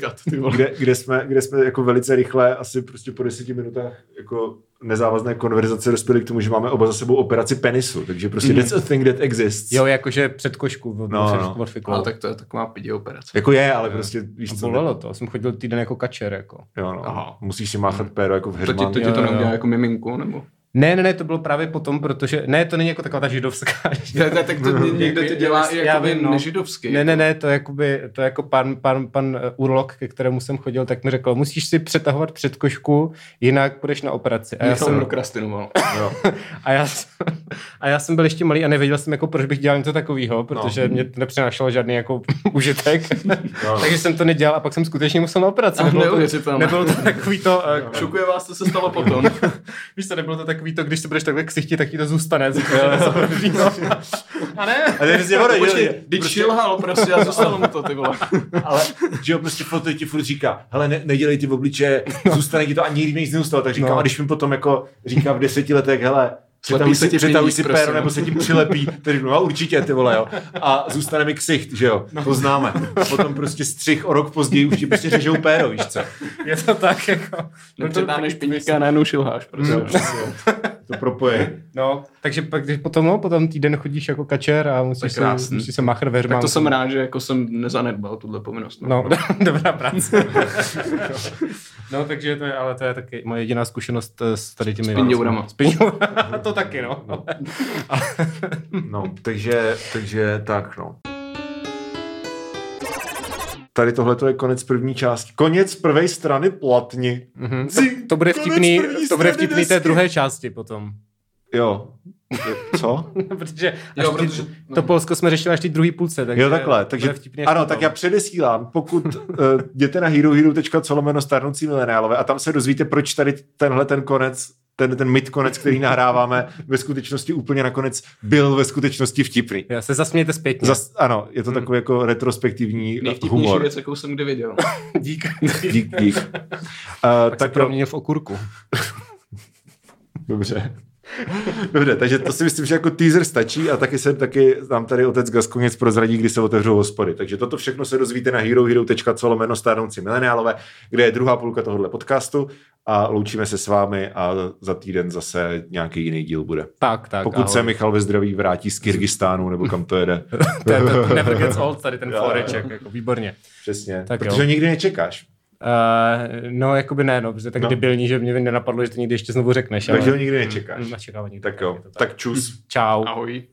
kde, kde, jsme, kde jsme jako velice rychle, asi prostě po deseti minutách jako nezávazné konverzace dospěli k tomu, že máme oba za sebou operaci penisu. Takže prostě Mhm. that's a thing that exists. Jo, jakože před košku v, No, no, no. tak to je taková pidi operace. Jako je, ale prostě víš co. Bolelo to, jsem chodil týden jako kačer. Jako. Jo, no. Aha. Musíš si máchat péro jako v To ti, to ti to jo, neudělá jo. jako miminku, nebo? Ne, ne, ne, to bylo právě potom, protože, ne, to není jako taková ta židovská. Ne, ne, tak to někdo to dělá i Já jako vím, no. nežidovsky. Ne, ne, ne, to jakoby, to jako pan, pan, pan eh, urolog, ke kterému jsem chodil, tak mi řekl, musíš si přetahovat předkošku, jinak půjdeš na operaci. A já, jsem, prokrastinoval. A, já, jsem, a já jsem byl ještě malý a nevěděl jsem, jako, proč bych dělal něco takového, protože No. mě to nepřinášelo žádný jako užitek. No. Takže jsem to nedělal a pak jsem skutečně musel na operaci. Nebylo to, nebylo to takový to, uh, Šokuje vás, co se stalo potom. víš co, nebylo to takový to, když se budeš takhle ksichtit, tak ti to zůstane. a ne? A to je přesně ono, Počkej, že- když prostě- šilhal prostě a zůstalo mu to, ty vole. Ale, že jo, prostě foto ti furt říká, hele, ne, nedělej ty v obliče, zůstane ti to a nikdy mi nic neustalo. Tak říkám, No. a když mi potom jako říká v deseti letech, hele, přetahuj se si, ti pindík, si péro, nebo se ti přilepí, řeknu, no určitě, ty vole, jo. A zůstane mi ksicht, že jo, to známe. A potom prostě střih o rok později už ti prostě řežou péro, víš co. Je to tak, jako... No přetáhneš pindíka a najednou šilháš. Prostě. To propoje. No, takže pak, když potom, no, potom týden chodíš jako kačer a musíš, se, musíš se máchat ve Tak to jsem rád, že jako jsem nezanedbal tuhle povinnost. No, dobrá práce. no, takže to je, ale to je taky moje jediná zkušenost eh, s tady těmi... S pindourama. S pindourama. to taky, no. No, takže, takže tak, no. Tady tohle je konec první části. Konec prvé strany platni. Mhm. To, to bude vtipný, to bude vtipný té druhé části potom. Jo. Co? protože, Jo, ty, protože- to Polsko jsme řešili až ty druhý půlce. Takže Jo, takhle. Takže, ano, tak já předesílám, pokud uh, jděte na herohero.co lomeno starnoucí mileniálové a tam se dozvíte, proč tady tenhle ten konec ten, ten mid konec, který nahráváme, ve skutečnosti úplně nakonec byl ve skutečnosti vtipný. Já se zasmějte zpětně. Zas, ano, je to takový jako retrospektivní Nejvtipnější humor. věc, jakou jsem kdy viděl. Dík. Dík, dík. Uh, tak, tak proměnil v okurku. Dobře. Dobře, takže to si myslím, že jako teaser stačí a taky se taky nám tady otec Gaskonec prozradí, kdy se otevřou hospody. Takže toto všechno se dozvíte na herohero.co lomeno stárnoucí mileniálové, kde je druhá půlka tohohle podcastu a loučíme se s vámi a za týden zase nějaký jiný díl bude. Tak, tak. Pokud ahoj. se Michal ve zdraví vrátí z Kyrgyzstánu nebo kam to jede. to, je to never gets old, tady ten foreček, jako výborně. Přesně, tak protože jo. nikdy nečekáš. Uh, no, jakoby ne, no, protože tak no. debilní, že mě nenapadlo, že to někdy ještě znovu řekneš. Takže ale... ho nikdy nečekáš. Nečekám nikdy. Tak jo, tak čus. Čau. Ahoj.